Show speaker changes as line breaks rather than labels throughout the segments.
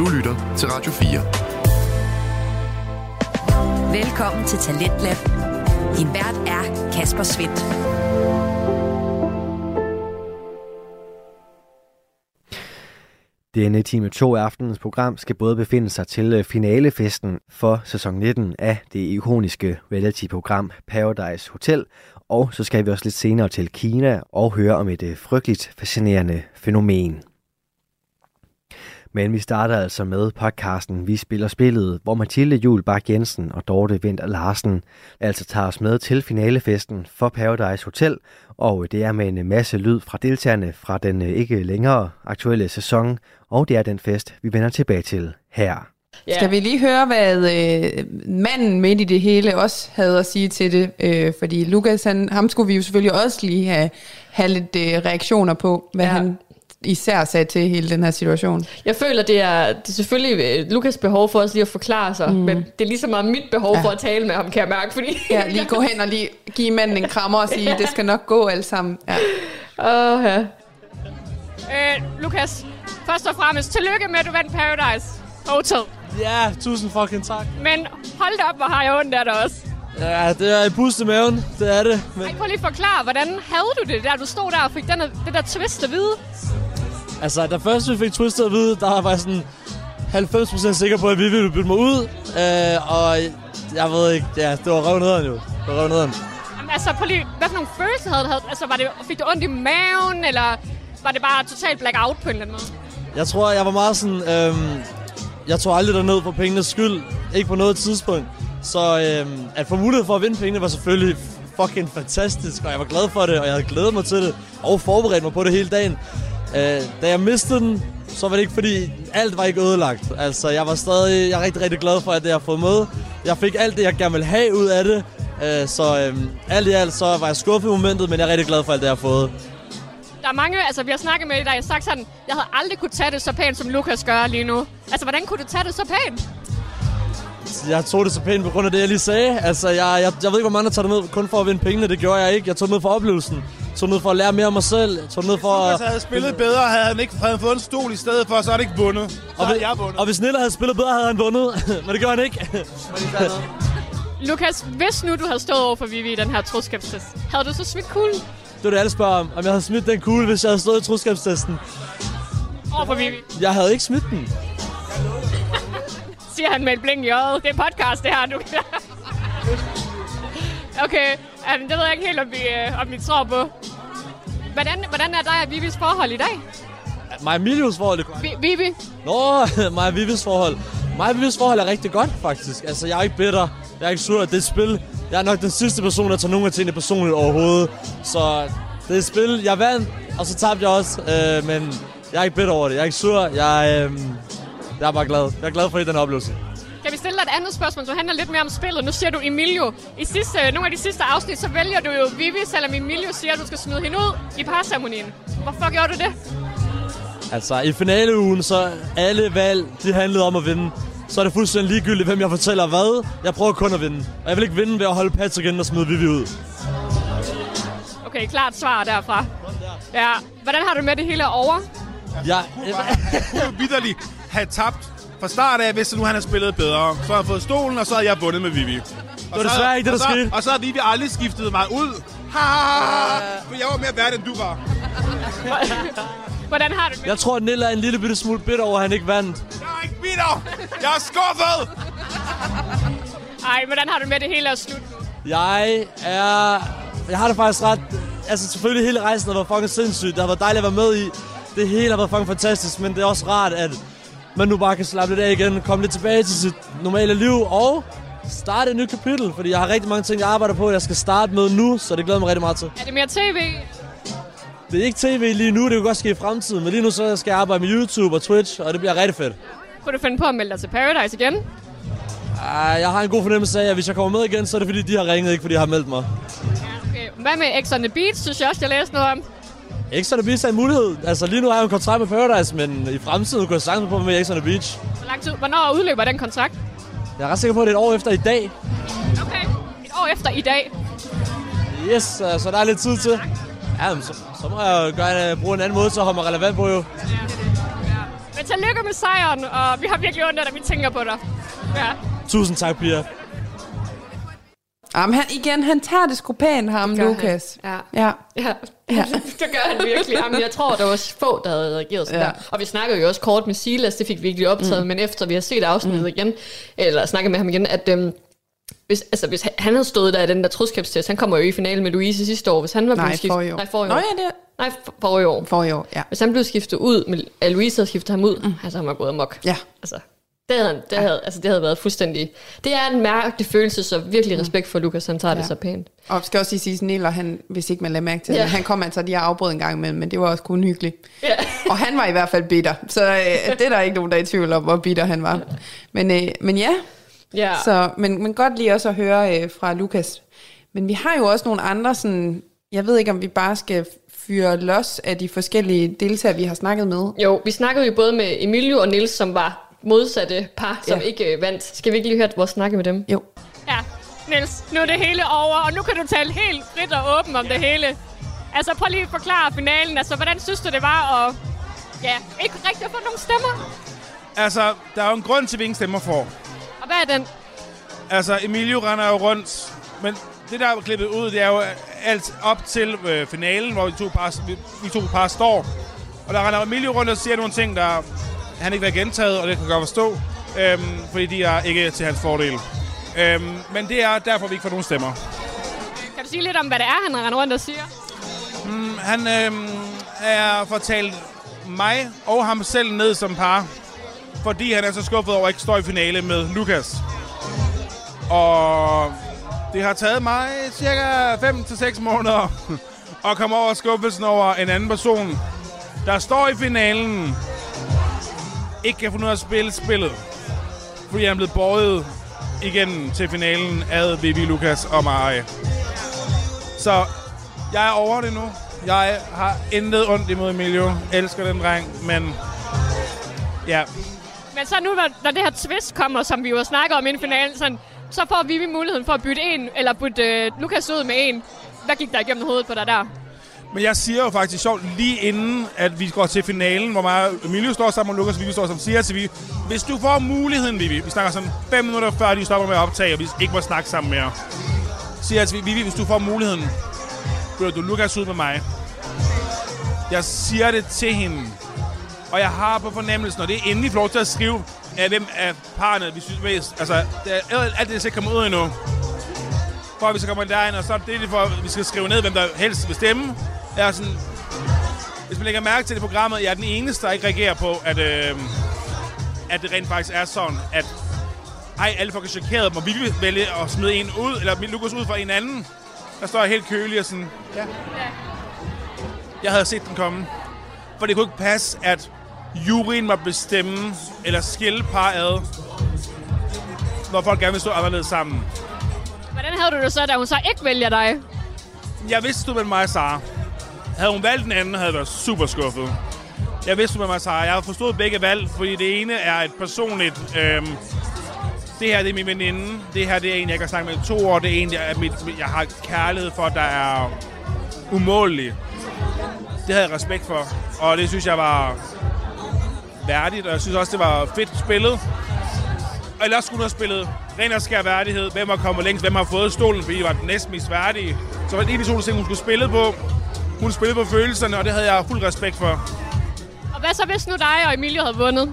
Du lytter til Radio 4.
Velkommen til Talentlab. Din vært er Kasper Svendt.
Denne time 2 af aftenens program skal både befinde sig til øh, finalefesten for sæson 19 af det ikoniske reality-program Paradise Hotel, og så skal vi også lidt senere til Kina og høre om et øh, frygteligt fascinerende fænomen. Men vi starter altså med podcasten Vi spiller spillet, hvor Mathilde Jul Bak Jensen og Dorte Vinter Larsen altså tager os med til finalefesten for Paradise Hotel, og det er med en masse lyd fra deltagerne fra den ikke længere aktuelle sæson, og det er den fest, vi vender tilbage til her.
Yeah. Skal vi lige høre, hvad øh, manden midt i det hele også havde at sige til det? Øh, fordi Lukas, han, ham skulle vi jo selvfølgelig også lige have, have lidt øh, reaktioner på, hvad ja. han især sagde til hele den her situation.
Jeg føler, det er, det er selvfølgelig øh, Lukas behov for os lige at forklare sig, mm. men det er lige så meget mit behov ja. for at tale med ham, kan jeg mærke. Fordi
ja, lige gå hen og lige give manden en krammer og sige, det skal nok gå alt sammen. Ja.
Åh, ja. Øh, Lukas, først og fremmest, tillykke med, at du vandt Paradise Hotel.
Ja, tusind fucking tak.
Men hold da op, hvor har jeg ondt af dig også.
Ja, det er i pust i maven, det er det.
Men... Ej, prøv lige at forklare, hvordan havde du det der, du stod der og fik den, det der twist at vide?
Altså, da først vi fik twistet at vide, der var jeg sådan 90% sikker på, at vi ville bytte mig ud. Øh, og jeg ved ikke, ja, det var røvnederen jo. Det var røvnederen.
Jamen, altså, prøv lige, hvad for nogle følelser havde du? Altså, var det, fik du ondt i maven, eller var det bare totalt blackout på en eller anden måde?
Jeg tror, jeg var meget sådan... Øhm, jeg tog aldrig derned for pengenes skyld. Ikke på noget tidspunkt. Så øhm, at få mulighed for at vinde pengene var selvfølgelig fucking fantastisk, og jeg var glad for det, og jeg havde glædet mig til det, og forberedt mig på det hele dagen. Øh, da jeg mistede den, så var det ikke fordi, alt var ikke ødelagt. Altså, jeg var stadig, jeg er rigtig, rigtig glad for, at det jeg har fået med. Jeg fik alt det, jeg gerne ville have ud af det. Øh, så øh, alt i alt, så var jeg skuffet i momentet, men jeg er rigtig glad for alt det, jeg har fået.
Der er mange, altså vi har snakket med dig, der har sagt sådan, jeg havde aldrig kunne tage det så pænt, som Lukas gør lige nu. Altså, hvordan kunne du tage det så pænt?
Jeg tog det så pænt på grund af det, jeg lige sagde. Altså, jeg, jeg, jeg ved ikke, hvor mange der tager det med kun for at vinde pengene. Det gjorde jeg ikke. Jeg tog det med for oplevelsen tog ned for at lære mere om mig selv. Tog ned for
hvis Lukas havde spillet bedre, havde han ikke havde han fået en stol i stedet for, så havde han ikke vundet. Så
og,
havde jeg vundet.
Og hvis Nilla havde spillet bedre, havde han vundet. Men det gør han ikke.
Lukas, hvis nu du havde stået over for Vivi i den her troskabstest, havde du så smidt kuglen?
Det var det, alle spørger om. Om jeg havde smidt den kugle, hvis jeg havde stået i troskabstesten.
Over for Vivi?
Jeg havde ikke smidt den.
Siger han med et blink i øjet. Det er podcast, det her, du Okay, um, det ved jeg ikke helt, om vi, uh, om vi tror på. Hvordan, hvordan er dig og Vivis forhold i dag?
Mig og Milius forhold?
Vi, Vivi?
Nå, mig og Vivis forhold. Mig og Vivis forhold er rigtig godt, faktisk. Altså, jeg er ikke bitter. Jeg er ikke sur. Det er et spil. Jeg er nok den sidste person, der tager nogle af tingene personligt overhovedet. Så det er et spil. Jeg vandt, og så tabte jeg også. Øh, men jeg er ikke bitter over det. Jeg er ikke sur. Jeg, øh, jeg er bare glad. Jeg er glad for den oplevelse.
Kan vi stille dig et andet spørgsmål, som handler lidt mere om spillet? Nu siger du Emilio. I sidste, nogle af de sidste afsnit, så vælger du jo Vivi, selvom Emilio siger, at du skal smide hende ud i parceremonien. Hvorfor gjorde du det?
Altså, i finaleugen, så alle valg, de handlede om at vinde. Så er det fuldstændig ligegyldigt, hvem jeg fortæller hvad. Jeg prøver kun at vinde. Og jeg vil ikke vinde ved at holde Patrick igen og smide Vivi ud.
Okay, klart svar derfra. Ja, hvordan har du med det hele over?
Ja,
jeg kunne vidderligt have tabt fra start af, hvis nu han har spillet bedre. Så har han fået stolen, og så har jeg vundet med Vivi. Og
det var desværre ikke det, der skete.
Og så har Vivi aldrig skiftet mig ud. Ha, ha, ha, For jeg var mere værd, end du var.
Hvordan har du det
Jeg tror, at Nilla er en lille bitte smule bitter over, at han ikke vandt.
Jeg er ikke bitter! Jeg er skuffet!
Ej, hvordan har du med det hele at slutte
Jeg er... Jeg har det faktisk ret... Altså, selvfølgelig hele rejsen har været fucking sindssygt. Det har været dejligt at være med i. Det hele har været fucking fantastisk, men det er også rart, at man nu bare kan slappe lidt af igen, komme lidt tilbage til sit normale liv og starte et nyt kapitel, fordi jeg har rigtig mange ting, jeg arbejder på, jeg skal starte med nu, så det glæder mig rigtig meget til.
Er det mere tv?
Det er ikke tv lige nu, det kan godt ske i fremtiden, men lige nu så skal jeg arbejde med YouTube og Twitch, og det bliver rigtig fedt.
Kunne du finde på at melde dig til Paradise igen?
Uh, jeg har en god fornemmelse af, at hvis jeg kommer med igen, så er det fordi, de har ringet, ikke fordi jeg har meldt mig.
Ja, okay. Hvad med X on the Beach, synes jeg også, jeg læste noget om?
X on the Beach er en mulighed. Altså lige nu har jeg en kontrakt med Paradise, men i fremtiden kunne jeg sagtens på med X on the Beach.
Hvor lang tid? Hvornår udløber den kontrakt?
Jeg er ret sikker på, at det er et år efter i dag.
Okay, et år efter i dag.
Yes, så der er lidt tid til. Ja, men så, så må jeg jo gøre, bruge en anden måde, så holde mig relevant på jo. Ja.
ja. Men tillykke med sejren, og vi har virkelig ondt dig, vi tænker på dig. Ja.
Tusind tak, Pia.
Jamen, han, igen, han tager det sgu pænt, ham,
gør han.
Lukas.
Ja.
Ja.
Ja,
Ja.
det gør han virkelig. Jamen, jeg tror, der var få, der havde reageret sådan
Ja.
der. Og vi snakkede jo også kort med Silas, det fik vi ikke optaget, mm. men efter vi har set afsnittet mm. igen, eller snakket med ham igen, at øhm, hvis, altså, hvis han- havde stået der i den der trudskabstest, han kommer jo i finalen med Louise sidste år, hvis han var
Nej,
blevet skiftet...
for i år.
Nej, for i
Nå
år.
ja, det
Nej, for, for i år.
for i år, ja.
Hvis han blev skiftet ud, med, at Louise havde skiftet ham ud, mm. altså han var gået amok.
Ja.
Altså, det havde, det, havde, altså, det havde været fuldstændig... Det er en mærkelig følelse, så virkelig respekt for Lukas, han tager ja.
Ja.
det så pænt.
Og skal også lige sige, Niller, han, hvis ikke man lader mærke til
Ja.
han kom altså lige og afbrød en gang imellem, men det var også kun hyggeligt.
Ja.
Og han var i hvert fald bitter, så øh, det er der ikke nogen, der er i tvivl om, hvor bitter han var. Men, øh, men ja,
ja.
så, men, men godt lige også at høre øh, fra Lukas. Men vi har jo også nogle andre sådan, jeg ved ikke, om vi bare skal fyre los af de forskellige deltagere, vi har snakket med.
Jo, vi snakkede jo både med Emilio og Nils, som var modsatte par, som
Ja.
ikke øh, vandt. Skal vi ikke lige høre vores snakke med dem?
Jo.
Ja, Niels, nu er det hele over, og nu kan du tale helt frit og åbent om det hele. Altså, prøv lige at forklare finalen. Altså, hvordan synes du, det var at ja, ikke rigtig at få nogle stemmer?
Altså, der er jo en grund til, at vi ingen stemmer får.
Og hvad er den?
Altså, Emilio render jo rundt, men det, der er klippet ud, det er jo alt op til øh, finalen, hvor vi to, par, vi, vi to par står. Og der render Emilio rundt og siger nogle ting, der han ikke have gentaget, og det kan godt forstå, øhm, fordi de er ikke til hans fordel. Øhm, men det er derfor, vi ikke får nogen stemmer.
Kan du sige lidt om, hvad det er, han render rundt og siger?
Han øhm, er fortalt mig og ham selv ned som par, fordi han er så skuffet over at ikke stå i finale med Lukas. Og det har taget mig cirka 5-6 måneder at komme over skuffelsen over en anden person, der står i finalen, ikke kan finde ud af at spille spillet, fordi han er blevet båret igen til finalen af Vivi, Lukas og Mari. Så jeg er over det nu. Jeg har intet ondt imod Emilio. Elsker den dreng, men ja,
Men så nu, når, det her twist kommer, som vi jo snakker snakket om inden finalen, sådan, så får vi muligheden for at bytte en, eller bytte øh, Lukas ud med en. Hvad gik der igennem hovedet på dig der?
Men jeg siger jo faktisk sjovt, lige inden at vi går til finalen, hvor meget og Emilio står sammen og Lukas, og Vivi står sammen, siger til vi, hvis du får muligheden, Vivi, vi snakker sådan fem minutter før de stopper med at optage, og vi ikke må snakke sammen mere, siger til Vivi, hvis du får muligheden, bør du Lukas ud med mig. Jeg siger det til hende, og jeg har på fornemmelsen, og det er inden får lov til at skrive, af hvem af parerne, vi synes mest, altså, det er, alt det er ikke kommet ud endnu, for at vi så kommer derind, og så er det, det for, at vi skal skrive ned, hvem der helst vil stemme. Jeg er sådan, hvis man lægger mærke til det programmet, jeg er den eneste, der ikke reagerer på, at, øh, at det rent faktisk er sådan, at ej, alle folk er chokeret, må vi vælge at smide en ud, eller Lukas ud fra en anden. Der står jeg helt kølig og sådan, ja. Jeg havde set den komme. For det kunne ikke passe, at juryen må bestemme, eller skille par ad, når folk gerne vil stå anderledes sammen.
Hvordan havde du det så, da hun så ikke vælger dig?
Jeg vidste, du med mig, Sara. Havde hun valgt den anden, havde jeg været super skuffet. Jeg vidste, du med mig, Jeg har forstået begge valg, fordi det ene er et personligt... Øhm, det her, det er min veninde. Det her, det er en, jeg kan har snakket med i to år. Det er en, jeg, er mit, jeg har kærlighed for, der er umålelig. Det havde jeg respekt for, og det synes jeg var værdigt, og jeg synes også, det var fedt spillet. Og ellers skulle hun have spillet ren og skær værdighed. Hvem har kommet længst? Hvem har fået stolen? Fordi I var den næsten mest værdige. Så var det en af de to ting, hun skulle spille på. Hun spillede på følelserne, og det havde jeg fuld respekt for.
Og hvad så, hvis nu dig og Emilie havde vundet?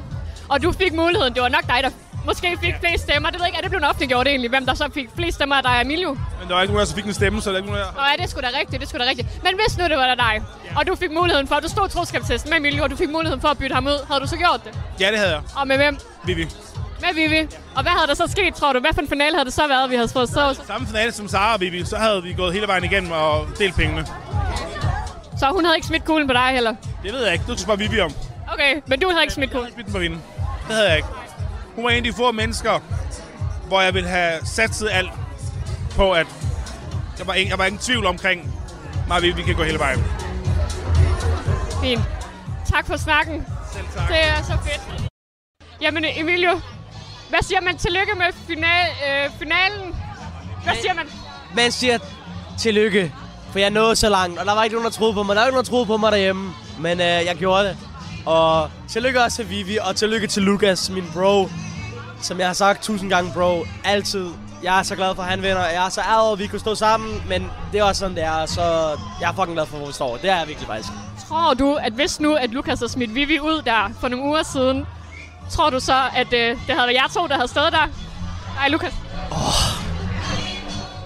Og du fik muligheden. Det var nok dig, der måske fik flest stemmer. Det ved jeg ikke, er det blevet offentliggjort egentlig, hvem der så fik flest stemmer af dig og Emilio?
Men der var ikke nogen, der så fik en stemme, så der er ikke nogen, der...
Nå ja, det skulle da rigtigt, det skulle da rigtigt. Men hvis nu det var dig, og du fik muligheden for, du stod troskabstesten med Emilio, og du fik muligheden for at bytte ham ud, havde du så gjort det?
Ja, det havde jeg.
Og med hvem?
Vivi.
Med Vivi. Og hvad havde der så sket, tror du? Hvad for en finale havde det så været, vi havde fået så?
Samme finale som Sara og Vivi, så havde vi gået hele vejen igennem og delt pengene.
Så hun havde ikke smidt kuglen på dig heller?
Det ved jeg ikke. Du skal spørge Vivi om.
Okay, men du havde ikke smidt
Jeg
kuglen?
havde smidt den på hende. Det havde jeg ikke. Hun var en af de få mennesker, hvor jeg ville have satset alt på, at der var ingen, jeg var ingen tvivl omkring Vivi, vi kan gå hele vejen.
Fint. Tak for snakken.
Selv tak.
Det er så fedt. Jamen Emilio, hvad siger man? Tillykke med final, øh, finalen. Hvad siger man?
Man siger tillykke, for jeg nåede så langt, og der var ikke nogen, der troede på mig. Der var ikke nogen, der troede på mig derhjemme, men øh, jeg gjorde det. Og tillykke også til Vivi, og tillykke til Lukas, min bro. Som jeg har sagt tusind gange, bro. Altid. Jeg er så glad for, at han vinder. Jeg er så ærget over, at vi kunne stå sammen. Men det er også sådan, det er. Så jeg er fucking glad for, hvor vi står. Det er jeg virkelig faktisk.
Tror du, at hvis nu, at Lukas havde smidt Vivi ud der for nogle uger siden, tror du så, at øh, det havde været jer to, der havde stået der? Nej, Lukas.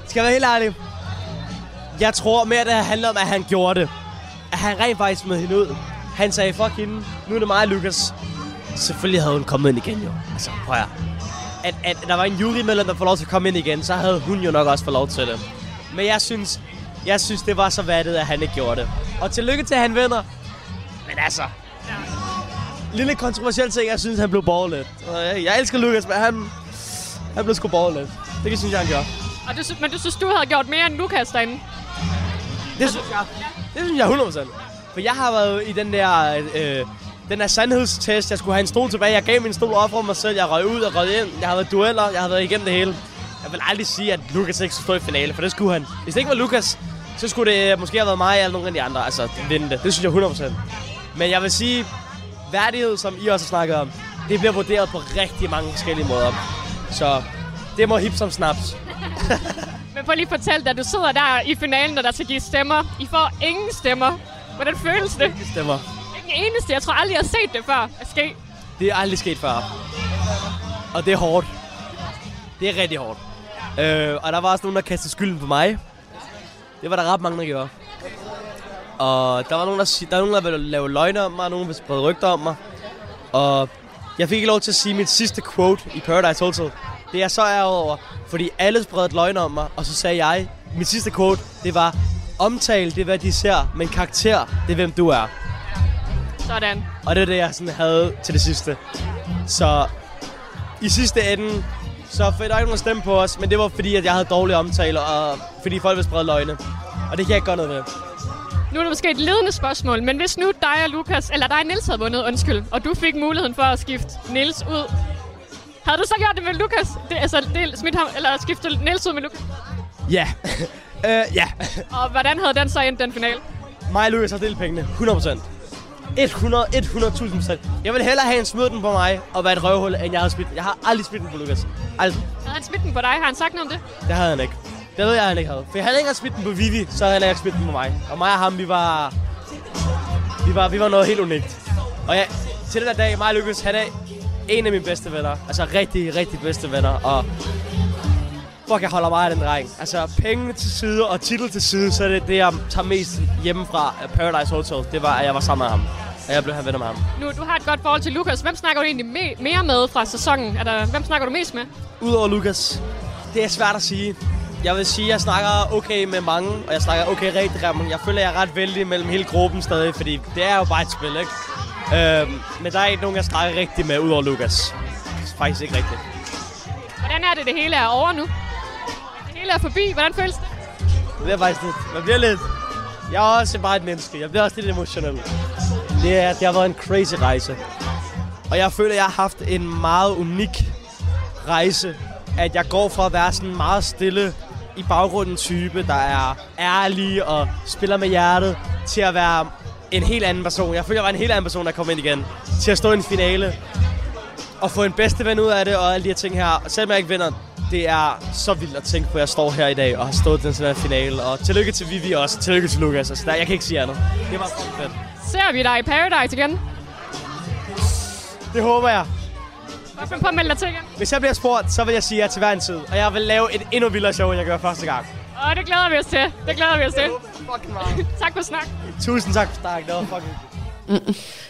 Skal jeg være helt ærlig? Jeg tror mere, det handler om, at han gjorde det. At han rent faktisk smed hende ud. Han sagde, fuck hende. Nu er det mig, Lukas. Selvfølgelig havde hun kommet ind igen, jo. Altså, prøv at, at, at der var en jurymedlem, der får lov til at komme ind igen, så havde hun jo nok også fået lov til det. Men jeg synes, jeg synes, det var så vattet, at han ikke gjorde det. Og tillykke til, at han vinder. Men altså... Lille kontroversiel ting, jeg synes, han blev borgerlet. Jeg, jeg elsker Lukas, men han, han blev sgu borgerlet. Det kan synes jeg, han gjorde.
Og du, men du synes, du havde gjort mere end Lukas derinde?
Det synes jeg, det synes jeg 100%. For jeg har været i den der, øh, den der sandhedstest. Jeg skulle have en stol tilbage. Jeg gav min stol op for mig selv. Jeg røg ud og røg ind. Jeg har været dueller. Jeg har været igennem det hele. Jeg vil aldrig sige, at Lukas ikke skulle stå i finale, for det skulle han. Hvis det ikke var Lukas, så skulle det øh, måske have været mig eller nogen af de andre. Altså, vinde det. Det synes jeg 100%. Men jeg vil sige, værdighed, som I også har snakket om, det bliver vurderet på rigtig mange forskellige måder. Så det må hip som snaps.
Men prøv lige at fortælle, da du sidder der i finalen, og der skal give stemmer. I får ingen stemmer. Hvordan føles det?
Det stemmer.
Ikke en eneste. Jeg tror aldrig, jeg har set det før at ske.
Det er aldrig sket før. Og det er hårdt. Det er rigtig hårdt. Øh, og der var også nogen, der kastede skylden på mig. Det var der ret mange, der gjorde. Og der var nogen, der, der, var nogen, der ville lave løgne om mig, og nogen, der sprede rygter om mig. Og jeg fik ikke lov til at sige mit sidste quote i Paradise Hotel. Det er jeg så ærget over, fordi alle spredte løgne om mig, og så sagde jeg, mit sidste quote, det var, omtale det er, hvad de ser, men karakter, det er, hvem du er.
Sådan.
Og det er det, jeg sådan havde til det sidste. Så i sidste ende, så der ikke nogen stemme på os, men det var fordi, at jeg havde dårlige omtaler, og fordi folk ville sprede løgne. Og det kan jeg ikke gøre noget ved.
Nu er det måske et ledende spørgsmål, men hvis nu dig og Lukas, eller dig og Niels havde vundet, undskyld, og du fik muligheden for at skifte Niels ud, havde du så gjort det med Lukas? Det, altså, det, smidt ham, eller skifte Niels ud med Lukas?
Ja. øh, ja.
Og hvordan havde den så endt den finale?
Mig og Lukas har delt pengene. 100%. 100, 100.000 procent. Jeg vil hellere have en smidt den på mig og være et røvhul, end jeg havde smidt. Jeg har aldrig smidt den på Lukas. Aldrig.
Havde han smidt den på dig? Har han sagt noget om det?
Det havde han ikke. Det ved jeg, han ikke havde. For jeg havde ikke smidt den på Vivi, så havde han ikke smidt den på mig. Og mig og ham, vi var... Vi var, vi var noget helt unikt. Og jeg, til den der dag, mig og Lukas, han er en af mine bedste venner. Altså rigtig, rigtig bedste venner. Og fuck, jeg holder meget af den dreng. Altså penge til side og titel til side, så er det det, jeg tager mest hjemmefra af Paradise Hotel. Det var, at jeg var sammen med ham. Og jeg blev her venner med ham.
Nu, du har et godt forhold til Lukas. Hvem snakker du egentlig me- mere med fra sæsonen? Er der, hvem snakker du mest med?
Udover Lukas, det er svært at sige. Jeg vil sige, at jeg snakker okay med mange, og jeg snakker okay rigtig med mange. Jeg føler, at jeg er ret vældig mellem hele gruppen stadig, fordi det er jo bare et spil, ikke? Øhm, men der er ikke nogen, jeg snakker rigtig med, udover Lukas. Faktisk ikke rigtigt.
Hvordan er det, det hele er over nu? Det hele er forbi. Hvordan føles det?
Det bliver faktisk lidt. Man bliver lidt... Jeg er også bare et menneske. Jeg bliver også lidt emotionel. Det, er, det har været en crazy rejse. Og jeg føler, at jeg har haft en meget unik rejse. At jeg går fra at være sådan meget stille i baggrunden type, der er ærlig og spiller med hjertet, til at være en helt anden person. Jeg føler, jeg var en helt anden person, der kom ind igen. Til at stå i en finale og få en bedste ven ud af det og alle de her ting her. Og selvom jeg ikke vinder, det er så vildt at tænke på, at jeg står her i dag og har stået den sådan her finale. Og tillykke til Vivi også. Tillykke til Lukas. Altså, der, jeg kan ikke sige andet. Det var fucking fedt.
Ser vi dig i Paradise igen?
Det håber jeg.
Finde på at melde dig til igen.
Hvis jeg bliver spurgt, så vil jeg sige ja til hver en tid. Og jeg vil lave et endnu vildere show, end jeg gør første gang.
Og det glæder vi os til. Det glæder vi os til.
Fucking meget.
tak for snak.
Tusind tak for snak. Det var fucking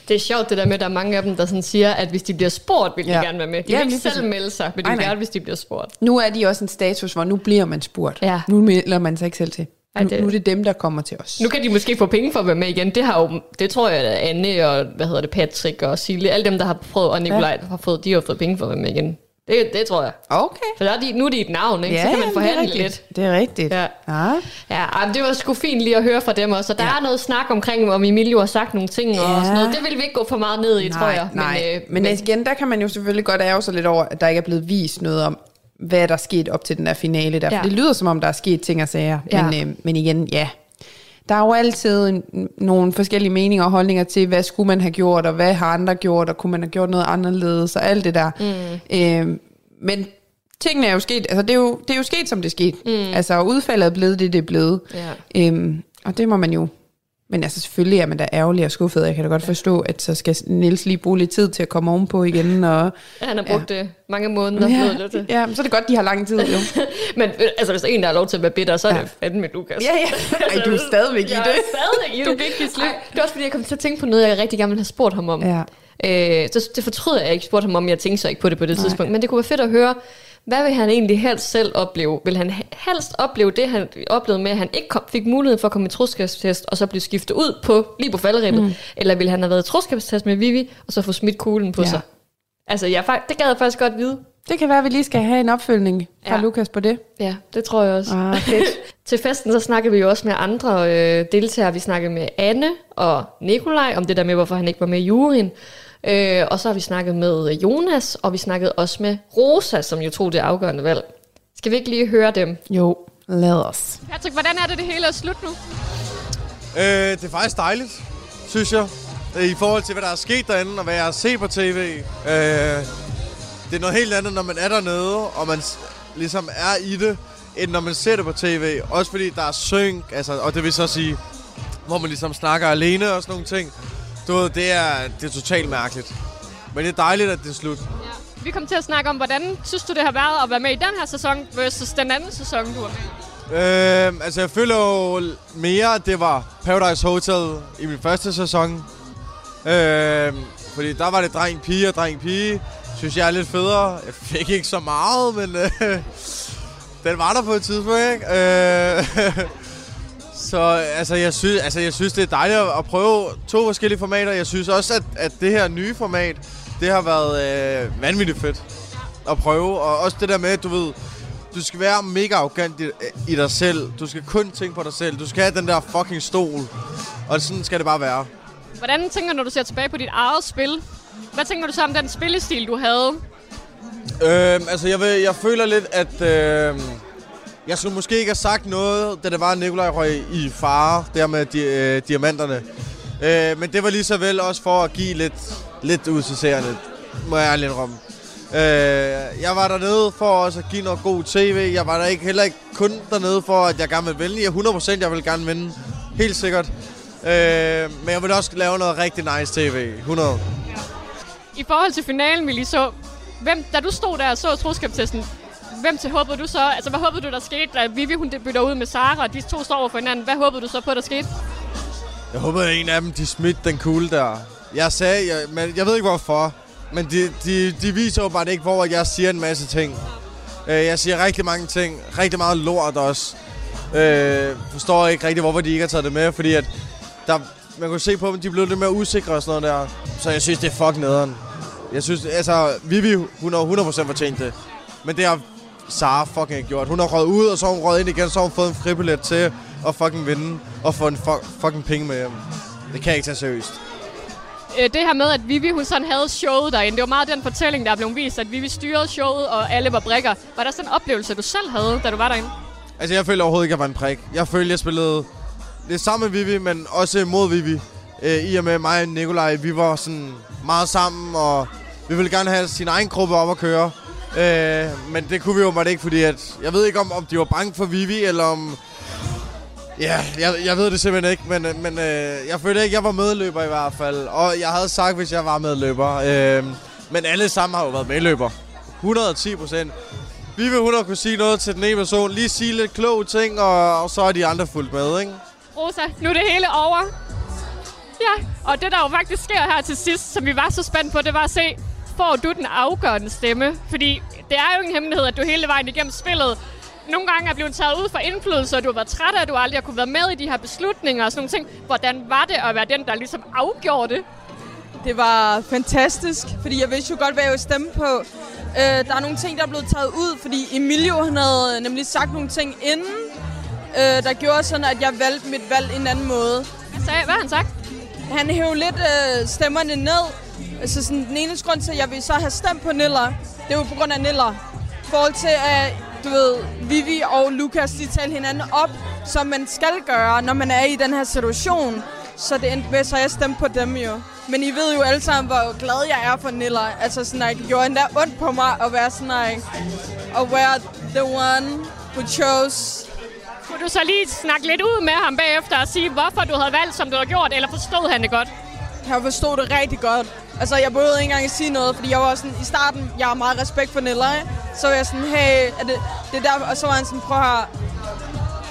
Det er sjovt det der med, at der er mange af dem, der sådan siger, at hvis de bliver spurgt, vil de
Ja.
gerne være med. De
Ja,
vil ikke selv melde sig, men de vil gerne, hvis de bliver spurgt.
Nu er de også en status, hvor nu bliver man spurgt.
Ja.
Nu melder man sig ikke selv til.
Ej,
Nu,
det-
nu er det dem, der kommer til os.
Nu kan de måske få penge for at være med igen. Det har jo, det tror jeg, at Anne og hvad hedder det, Patrick og Sille, alle dem, der har prøvet, og Nikolaj ja. har fået, de har fået penge for at være med igen. Det, det tror jeg.
Okay.
For der er de, nu er de et navn, ikke? så kan man
det
forhandle
rigtigt.
lidt.
Det er rigtigt.
Ja.
ja.
Ja, men det var sgu fint lige at høre fra dem også. Og der
Ja.
ja. er noget snak omkring, om Emilio har sagt nogle ting og
Ja.
sådan noget. Det vil vi ikke gå for meget ned i, tror jeg.
Nej,
Men,
øh, men, men igen, der kan man jo selvfølgelig godt ærge sig lidt over, at der ikke er blevet vist noget om, hvad der er sket op til den der finale der. For
Ja.
det lyder som om, der er sket ting og sager.
Ja.
Men, øh, men igen, ja. Der er jo altid en, nogle forskellige meninger og holdninger til, hvad skulle man have gjort, og hvad har andre gjort, og kunne man have gjort noget anderledes, og alt det der. Mm. Øh, men tingene er jo sket, altså det er jo, det er jo sket, som det er sket. Mm. Altså udfaldet er blevet det, det er blevet.
Ja.
Øhm, og det må man jo men altså selvfølgelig er man da ærgerlig og skuffet. Jeg kan da godt forstå, at så skal Niels lige bruge lidt tid til at komme ovenpå igen. Og,
han har brugt ja. mange måneder ja, til.
ja, så er det godt, de har lang tid jo.
Men øh, altså, hvis der er en, der har lov til at være bitter, så er
Ja.
det fandme Lukas.
ja, ja. Ej, du er stadigvæk i
Jeg
det.
er stadigvæk i det.
Du kan ikke give slip.
Ej, Det er også fordi, jeg kom til at tænke på noget, jeg rigtig gerne ville have spurgt ham om.
Ja.
Øh, så det fortryder jeg ikke spurgte ham om, jeg tænkte så ikke på det på det
Nej.
tidspunkt. Men det kunne være fedt at høre, hvad vil han egentlig helst selv opleve? Vil han he- helst opleve det, han oplevede med, at han ikke kom, fik mulighed for at komme i troskabstest, og så blive skiftet ud på, lige på falderæbet? Mm. Eller vil han have været i troskabstest med Vivi, og så få smidt kuglen på
Ja.
sig? Altså, jeg, fak- det gad jeg faktisk godt vide.
Det kan være, at vi lige skal have en opfølgning fra
Ja.
Lukas på det.
Ja, det tror jeg også.
Ah, fedt.
Til festen så snakkede vi jo også med andre øh, deltagere. Vi snakkede med Anne og Nikolaj om det der med, hvorfor han ikke var med i juryen. Øh, og så har vi snakket med Jonas, og vi snakkede også med Rosa, som jo tog det afgørende valg. Skal vi ikke lige høre dem?
Jo, lad os.
Patrick, hvordan er det, det hele er slut nu?
Øh, det er faktisk dejligt, synes jeg. I forhold til, hvad der er sket derinde, og hvad jeg har set på tv. Øh, det er noget helt andet, når man er dernede, og man ligesom er i det, end når man ser det på tv. Også fordi der er synk, altså, og det vil så sige, hvor man ligesom snakker alene og sådan nogle ting. Du ved, det er, det er totalt mærkeligt. Men det er dejligt, at det er slut.
Vi kom til at snakke om, hvordan synes du, det har været at være med i den her sæson versus den anden sæson, du var med
Øh, altså, jeg føler jo mere, at det var Paradise Hotel i min første sæson. Øh, fordi der var det dreng-pige og dreng-pige. Synes jeg er lidt federe. Jeg fik ikke så meget, men øh, den var der på et tidspunkt, ikke? Øh, så altså jeg, synes, altså, jeg synes, det er dejligt at, prøve to forskellige formater. Jeg synes også, at, at det her nye format, det har været øh, vanvittigt fedt at prøve. Og også det der med, at du ved, du skal være mega arrogant i, i dig selv. Du skal kun tænke på dig selv. Du skal have den der fucking stol. Og sådan skal det bare være.
Hvordan tænker du, når du ser tilbage på dit eget spil? Hvad tænker du så om den spillestil, du havde?
Øhm, altså, jeg, vil, jeg føler lidt, at øh, jeg skulle måske ikke have sagt noget, da det var, at Nikolaj røg i fare, der med di, øh, diamanterne. Øh, men det var lige så vel også for at give lidt, lidt ud til seerne, må jeg ærligt indrømme. Øh, jeg var dernede for også at give noget god tv. Jeg var der ikke, heller ikke kun dernede for, at jeg gerne vil vinde. Jeg 100% jeg vil gerne vinde. Helt sikkert. Øh, men jeg vil også lave noget rigtig nice tv. 100.
I forhold til finalen, vi lige så, hvem, da du stod der og så troskabstesten, hvem til håbede du så? Altså, hvad håbede du, der skete, da Vivi hun bytter ud med Sara, og de to står over for hinanden? Hvad håbede du så på, der skete?
Jeg håbede, at en af dem, de smidte den kugle der. Jeg sagde, jeg, men jeg ved ikke hvorfor, men de, de, de viser jo bare ikke, hvor jeg siger en masse ting. Øh, jeg siger rigtig mange ting, rigtig meget lort også. Øh, forstår ikke rigtig, hvorfor de ikke har taget det med, fordi at der, man kunne se på dem, de blev lidt mere usikre og sådan noget der. Så jeg synes, det er fucking nederen. Jeg synes, altså, Vivi, hun har 100% fortjent det. Men det har Sara fucking gjort. Hun har røget ud, og så har hun røget ind igen, så har hun fået en fribillet til at fucking vinde og få en fu- fucking penge med hjem. Det kan jeg ikke tage seriøst.
Øh, det her med, at Vivi hun sådan havde showet derinde, det var meget den fortælling, der blev vist, at Vivi styrede showet, og alle var brikker. Var der sådan en oplevelse, du selv havde, da du var derinde?
Altså, jeg følte overhovedet ikke, at jeg var en prik. Jeg følte, jeg spillede lidt sammen med Vivi, men også mod Vivi. Øh, I og med mig og Nikolaj, vi var sådan meget sammen, og vi ville gerne have sin egen gruppe op at køre. Øh, men det kunne vi jo bare ikke, fordi at, jeg ved ikke, om, om de var bange for Vivi, eller om... Ja, jeg, jeg ved det simpelthen ikke, men, øh, men øh, jeg følte ikke, jeg var medløber i hvert fald. Og jeg havde sagt, hvis jeg var medløber. Øh, men alle sammen har jo været medløber. 110 procent. Vi vil 100 kunne sige noget til den ene person. Lige sige lidt kloge ting, og, og så er de andre fuldt med, ikke?
Rosa, nu er det hele over. Ja, og det der jo faktisk sker her til sidst, som vi var så spændt på, det var at se, får du den afgørende stemme? Fordi det er jo ingen hemmelighed, at du hele vejen igennem spillet nogle gange er blevet taget ud for indflydelse, og du har været træt af, at du aldrig har kunne være med i de her beslutninger og sådan nogle ting. Hvordan var det at være den, der ligesom afgjorde det?
Det var fantastisk, fordi jeg vidste jo godt, hvad jeg ville stemme på. Øh, der er nogle ting, der er blevet taget ud, fordi Emilio han havde nemlig sagt nogle ting inden, øh, der gjorde sådan, at jeg valgte mit valg en anden måde.
Hvad, sagde, hvad har han sagt?
Han hævde lidt øh, stemmerne ned. Altså sådan, den eneste grund til, at jeg vil så have stemt på Niller, det er jo på grund af Niller. I forhold til, at du ved, Vivi og Lukas, de talte hinanden op, som man skal gøre, når man er i den her situation. Så det endte med, så jeg stemte på dem jo. Men I ved jo alle sammen, hvor glad jeg er for Nilla. Altså sådan, like, det gjorde endda ondt på mig at være sådan, like, at være the one who chose
Kunne du så lige snakke lidt ud med ham bagefter og sige, hvorfor du havde valgt, som du har gjort, eller forstod han det godt?
Jeg forstod det rigtig godt. Altså, jeg behøvede ikke engang at sige noget, fordi jeg var sådan, i starten, jeg har meget respekt for Nilla, ikke? Så var jeg sådan, hey, er det, det er der, og så var han sådan, prøv her,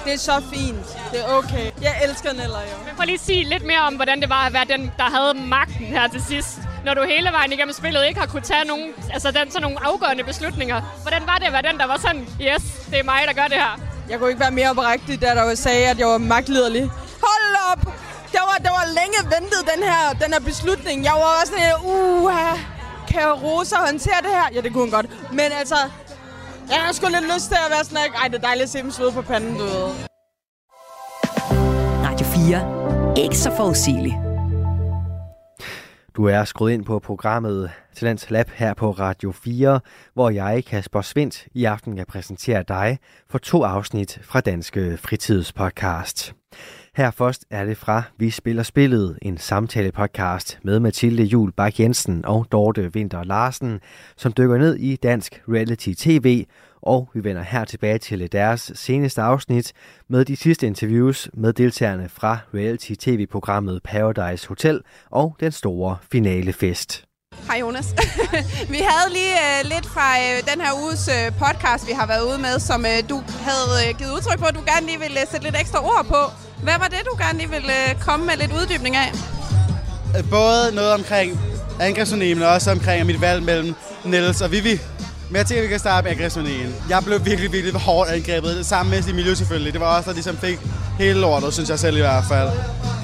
det er så fint, det er okay. Jeg elsker Nilla, jo.
Men prøv lige at sige lidt mere om, hvordan det var at være den, der havde magten her til sidst. Når du hele vejen igennem spillet ikke har kunne tage nogen, altså den, sådan nogle afgørende beslutninger. Hvordan var det at være den, der var sådan, yes, det er mig, der gør det her?
Jeg kunne ikke være mere oprigtig, da der sagde, at jeg var magtliderlig. Hold op! Det var, længe ventet, den her, den her beslutning. Jeg var også sådan, uh, kan Rosa håndtere det her? Ja, det kunne hun godt. Men altså, jeg har sgu lidt lyst til at være sådan, ej, det er dejligt at se dem svede på panden, du ved.
Radio 4. Ikke så forudsigeligt.
Du er skruet ind på programmet Talents Lab her på Radio 4, hvor jeg, Kasper Svendt, i aften kan præsentere dig for to afsnit fra Danske Fritidspodcast. Her først er det fra Vi Spiller Spillet, en samtale-podcast med Mathilde Jul Bak Jensen og Dorte Vinter Larsen, som dykker ned i dansk reality-tv, og vi vender her tilbage til deres seneste afsnit med de sidste interviews med deltagerne fra reality-tv-programmet Paradise Hotel og den store finalefest.
Hej Jonas. vi havde lige øh, lidt fra øh, den her uges øh, podcast, vi har været ude med, som øh, du havde øh, givet udtryk på, at du gerne lige ville øh, sætte lidt ekstra ord på. Hvad var det, du gerne lige ville øh, komme med lidt uddybning af?
Øh, både noget omkring angrebsonien, men også omkring mit valg mellem Niels og Vivi. Men jeg tænker, vi kan starte med angrebsonien. Jeg blev virkelig, virkelig hårdt angrebet, sammen med Emilio selvfølgelig. Det var også der ligesom fik hele lortet, synes jeg selv i hvert fald.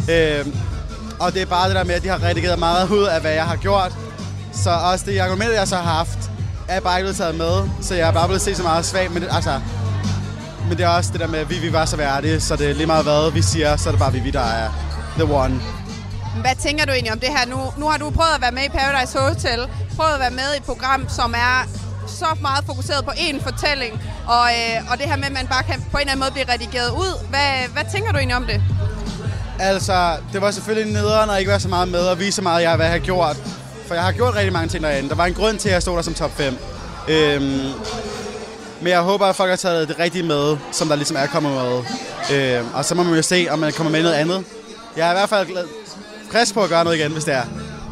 Øh, og det er bare det der med, at de har redigeret meget ud af, hvad jeg har gjort. Så også det argument, jeg så har haft, er bare ikke blevet taget med. Så jeg er bare blevet set så meget svag. Men altså, men det er også det der med, at Vivi var så værdig, så det er lige meget hvad vi siger, så er det bare Vivi, der er the one.
Hvad tænker du egentlig om det her? Nu, nu har du prøvet at være med i Paradise Hotel, prøvet at være med i et program, som er så meget fokuseret på én fortælling, og, øh, og det her med, at man bare kan på en eller anden måde blive redigeret ud. Hvad, hvad tænker du egentlig om det?
Altså, det var selvfølgelig nederen at ikke være så meget med og vise så meget, jeg hvad jeg har gjort. For jeg har gjort rigtig mange ting derinde. Der var en grund til, at jeg stod der som top 5. Øhm, men jeg håber, at folk har taget det rigtige med, som der ligesom er kommet med. Øhm, og så må man jo se, om man kommer med noget andet. Jeg er i hvert fald glad, frisk på at gøre noget igen, hvis det er.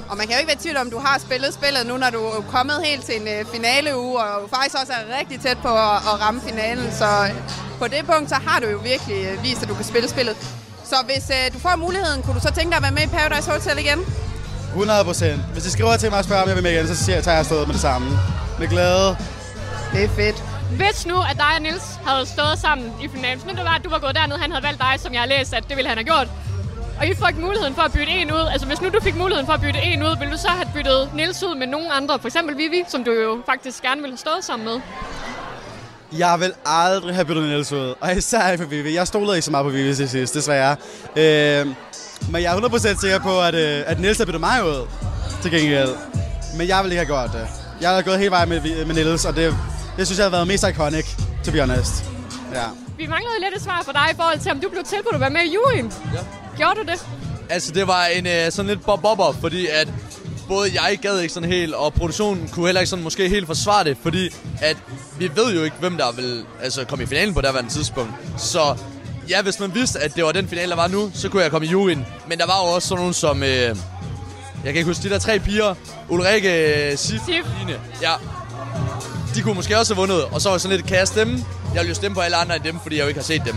Og man kan jo ikke være i tvivl om, du har spillet spillet nu, når du er kommet helt til en finale finaleuge, og faktisk også er rigtig tæt på at, at ramme finalen. Så øh, på det punkt, så har du jo virkelig øh, vist, at du kan spille spillet. Så hvis øh, du får muligheden, kunne du så tænke dig at være med i Paradise Hotel igen?
100 procent. Hvis de skriver til mig og spørger, om jeg vil med igen, så siger jeg, tager jeg stået med det samme. Med glæde.
Det er fedt.
Hvis nu, at dig og Nils havde stået sammen i finalen, hvis nu det var, at du var gået derned, han havde valgt dig, som jeg har læst, at det ville han have gjort, og I fik muligheden for at bytte en ud, altså hvis nu du fik muligheden for at bytte en ud, ville du så have byttet Nils ud med nogen andre, for eksempel Vivi, som du jo faktisk gerne ville have stået sammen med?
Jeg vil aldrig have byttet Niels ud. Og især ikke for Vivi. Jeg stolede ikke så meget på Vivi til sidst, desværre. Øh, men jeg er 100% sikker på, at, øh, at Niels har byttet mig ud til gengæld. Men jeg vil ikke have gjort det. Jeg har gået hele vejen med, med Niels, og det, det synes jeg har været mest iconic, to be honest. Ja.
Vi manglede lidt et svar fra dig i forhold til, om du blev tilbudt at være med i juryen.
Ja.
Gjorde du det?
Altså, det var en øh, sådan lidt bob-bobber, fordi at både jeg gad ikke sådan helt, og produktionen kunne heller ikke sådan måske helt forsvare det, fordi at vi ved jo ikke, hvem der vil altså, komme i finalen på det tidspunkt. Så ja, hvis man vidste, at det var den finale, der var nu, så kunne jeg komme i juryen. Men der var jo også sådan nogen som... Øh, jeg kan ikke huske, de der tre piger. Ulrike, Sif,
Sif.
Line. Ja. De kunne måske også have vundet. Og så var sådan lidt, kan jeg stemme? Jeg vil jo stemme på alle andre end dem, fordi jeg jo ikke har set dem.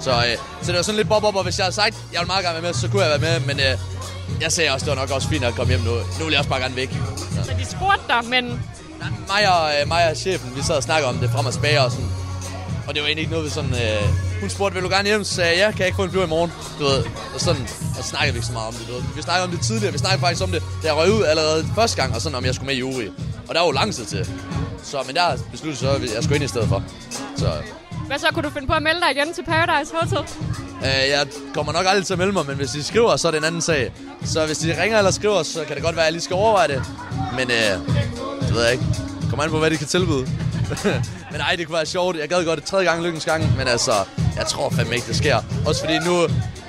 Så, øh, så det var sådan lidt bob op, og hvis jeg havde sagt, jeg vil meget gerne være med, så kunne jeg være med. Men øh, jeg sagde også, det var nok også fint at komme hjem nu. Nu vil jeg også bare gerne væk. Så.
Så de spurgte dig, men
Mig og, øh, mig og chefen, vi sad og snakkede om det frem og tilbage og sådan. Og det var egentlig ikke noget, vi sådan... Øh, hun spurgte, vil du gerne hjem? Så sagde jeg, ja, kan jeg ikke få en flyver i morgen? Du ved, og sådan, og så snakkede vi ikke så meget om det, du ved. Vi snakkede om det tidligere, vi snakkede faktisk om det, da jeg røg ud allerede første gang, og sådan, om jeg skulle med i jury. Og der var jo lang tid til. Så, men der besluttede så, at jeg skulle ind i stedet for. Så
hvad så? Kunne du finde på at melde dig igen til Paradise Hotel?
øh, jeg kommer nok aldrig til at melde mig, men hvis de skriver, så er det en anden sag. Så hvis de ringer eller skriver, så kan det godt være, at jeg lige skal overveje det. Men øh, det ved jeg ikke. Kommer an på, hvad de kan tilbyde. Men ej, det kunne være sjovt. Jeg gad godt det tredje gang lykkens gang, men altså, jeg tror fandme ikke, det sker. Også fordi nu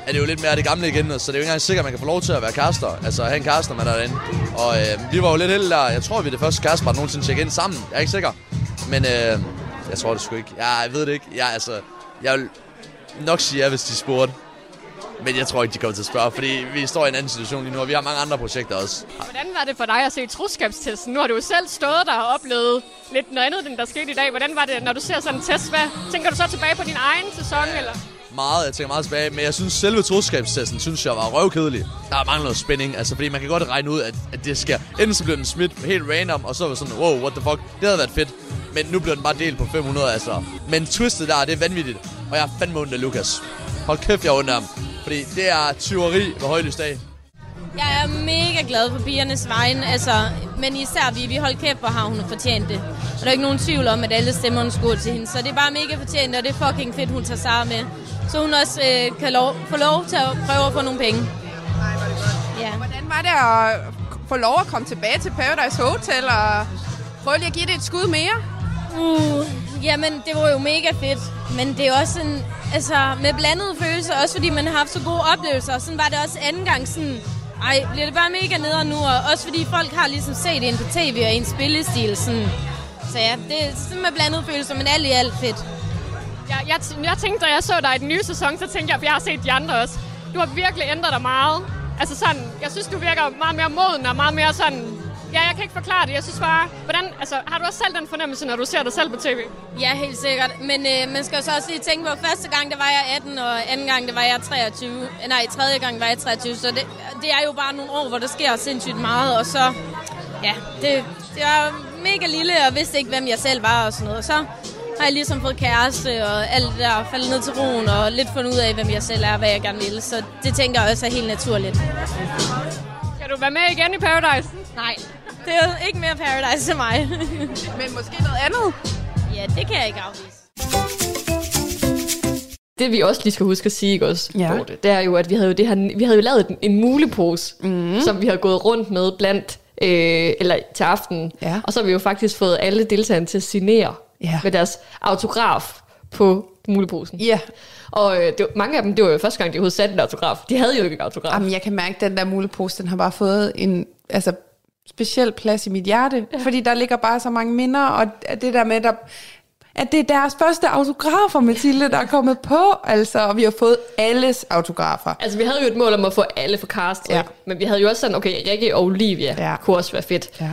er det jo lidt mere det gamle igen, så det er jo ikke engang sikkert, at man kan få lov til at være kærester. Altså have en kærester med derinde. Og øh, vi var jo lidt heldige der. Jeg tror, vi er det første kærestepar, der nogensinde tjekker ind sammen. Jeg er ikke sikker. Men øh, jeg tror det sgu ikke. Ja, jeg ved det ikke. Jeg, altså, jeg vil nok sige ja, hvis de spurgte. Men jeg tror ikke, de kommer til at spørge, fordi vi står i en anden situation lige nu, og vi har mange andre projekter også.
Hvordan var det for dig at se troskabstesten? Nu har du jo selv stået der og oplevet lidt noget andet, end der skete i dag. Hvordan var det, når du ser sådan en test? Hvad tænker du så tilbage på din egen sæson? Eller?
Meget, jeg tænker meget tilbage, men jeg synes selve troskabstesten, synes jeg var røvkedelig. Der mangler noget spænding, altså fordi man kan godt regne ud, at, at det sker. Enten så bliver den smidt helt random, og så var sådan, wow, what the fuck, det havde været fedt. Men nu bliver den bare delt på 500, altså. Men twistet der, det er vanvittigt. Og jeg er fandme ondt af Lukas. Hold kæft, jeg er ondt af ham. Fordi det er tyveri ved højlys dag.
Jeg er mega glad for pigernes vejen, altså, men især vi, vi holdt kæft, hvor har hun fortjent det. Og der er ikke nogen tvivl om, at alle stemmerne skulle til hende, så det er bare mega fortjent, og det er fucking fedt, hun tager sig med. Så hun også øh, kan lov, få lov til at prøve at få nogle penge.
Ja. Hvordan var det at få lov at komme tilbage til Paradise Hotel og prøve lige at give det et skud mere?
Uh, jamen, det var jo mega fedt. Men det er også sådan, altså, med blandede følelser, også fordi man har haft så gode oplevelser. Sådan var det også anden gang sådan, ej, bliver det bare mega nederen nu, og også fordi folk har ligesom set en på tv og en spillestil, sådan. Så ja, det er sådan med blandede følelser, men alt i alt fedt.
Jeg, jeg, jeg tænkte, da jeg så dig i den nye sæson, så tænkte jeg, at jeg har set de andre også. Du har virkelig ændret dig meget. Altså sådan, jeg synes, du virker meget mere moden og meget mere sådan... Ja, jeg kan ikke forklare det. Jeg synes bare, hvordan, altså, har du også selv den fornemmelse, når du ser dig selv på tv?
Ja, helt sikkert. Men øh, man skal jo så også lige tænke på, første gang, der var jeg 18, og anden gang, der var jeg 23. Nej, tredje gang var jeg 23. Så det, det er jo bare nogle år, hvor der sker sindssygt meget. Og så, ja, det, det var mega lille, og vidste ikke, hvem jeg selv var og sådan noget. Og så har jeg ligesom fået kæreste og alt det der, faldet ned til roen og lidt fundet ud af, hvem jeg selv er hvad jeg gerne vil. Så det tænker jeg også er helt naturligt.
Kan du være med igen i Paradise?
Nej, det er ikke mere Paradise til mig.
Men måske noget andet?
Ja, det kan jeg ikke afvise.
Det vi også lige skal huske at sige, ikke også,
Ja.
Dorte, det er jo, at vi havde jo, det her, vi havde jo lavet en, en mulepose, mm. som vi har gået rundt med blandt, øh, eller til aften.
Ja.
Og så har vi jo faktisk fået alle deltagerne til at signere
Ja.
med deres autograf på muleposen.
Ja.
Og øh, det, var- mange af dem, det var jo første gang, de havde sat en autograf. De havde jo ikke en autograf.
Jamen, jeg kan mærke, at den der mulepose, den har bare fået en altså, speciel plads i mit hjerte. Ja. Fordi der ligger bare så mange minder, og det der med, der, at det er deres første autografer, Mathilde, der er kommet på. Altså, og vi har fået alles autografer.
Altså, vi havde jo et mål om at få alle for cast,
Ja.
men vi havde jo også sådan, okay, Rikke og Olivia
Ja.
kunne også være fedt.
Ja.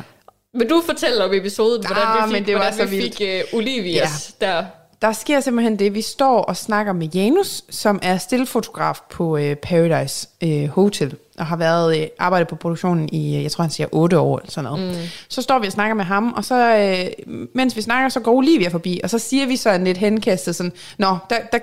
Men du fortæller om episoden, hvordan
Ah,
vi
men
fik,
det var
hvordan
så
vi
vildt.
fik uh, Olivias ja. der.
Der sker simpelthen det, vi står og snakker med Janus, som er stillfotograf på øh, Paradise øh, Hotel, og har været øh, arbejdet på produktionen i, øh, jeg tror han siger, otte år eller sådan noget. Mm. Så står vi og snakker med ham, og så, øh, mens vi snakker, så går Olivia forbi, og så siger vi sådan lidt henkastet sådan, nå, der, der,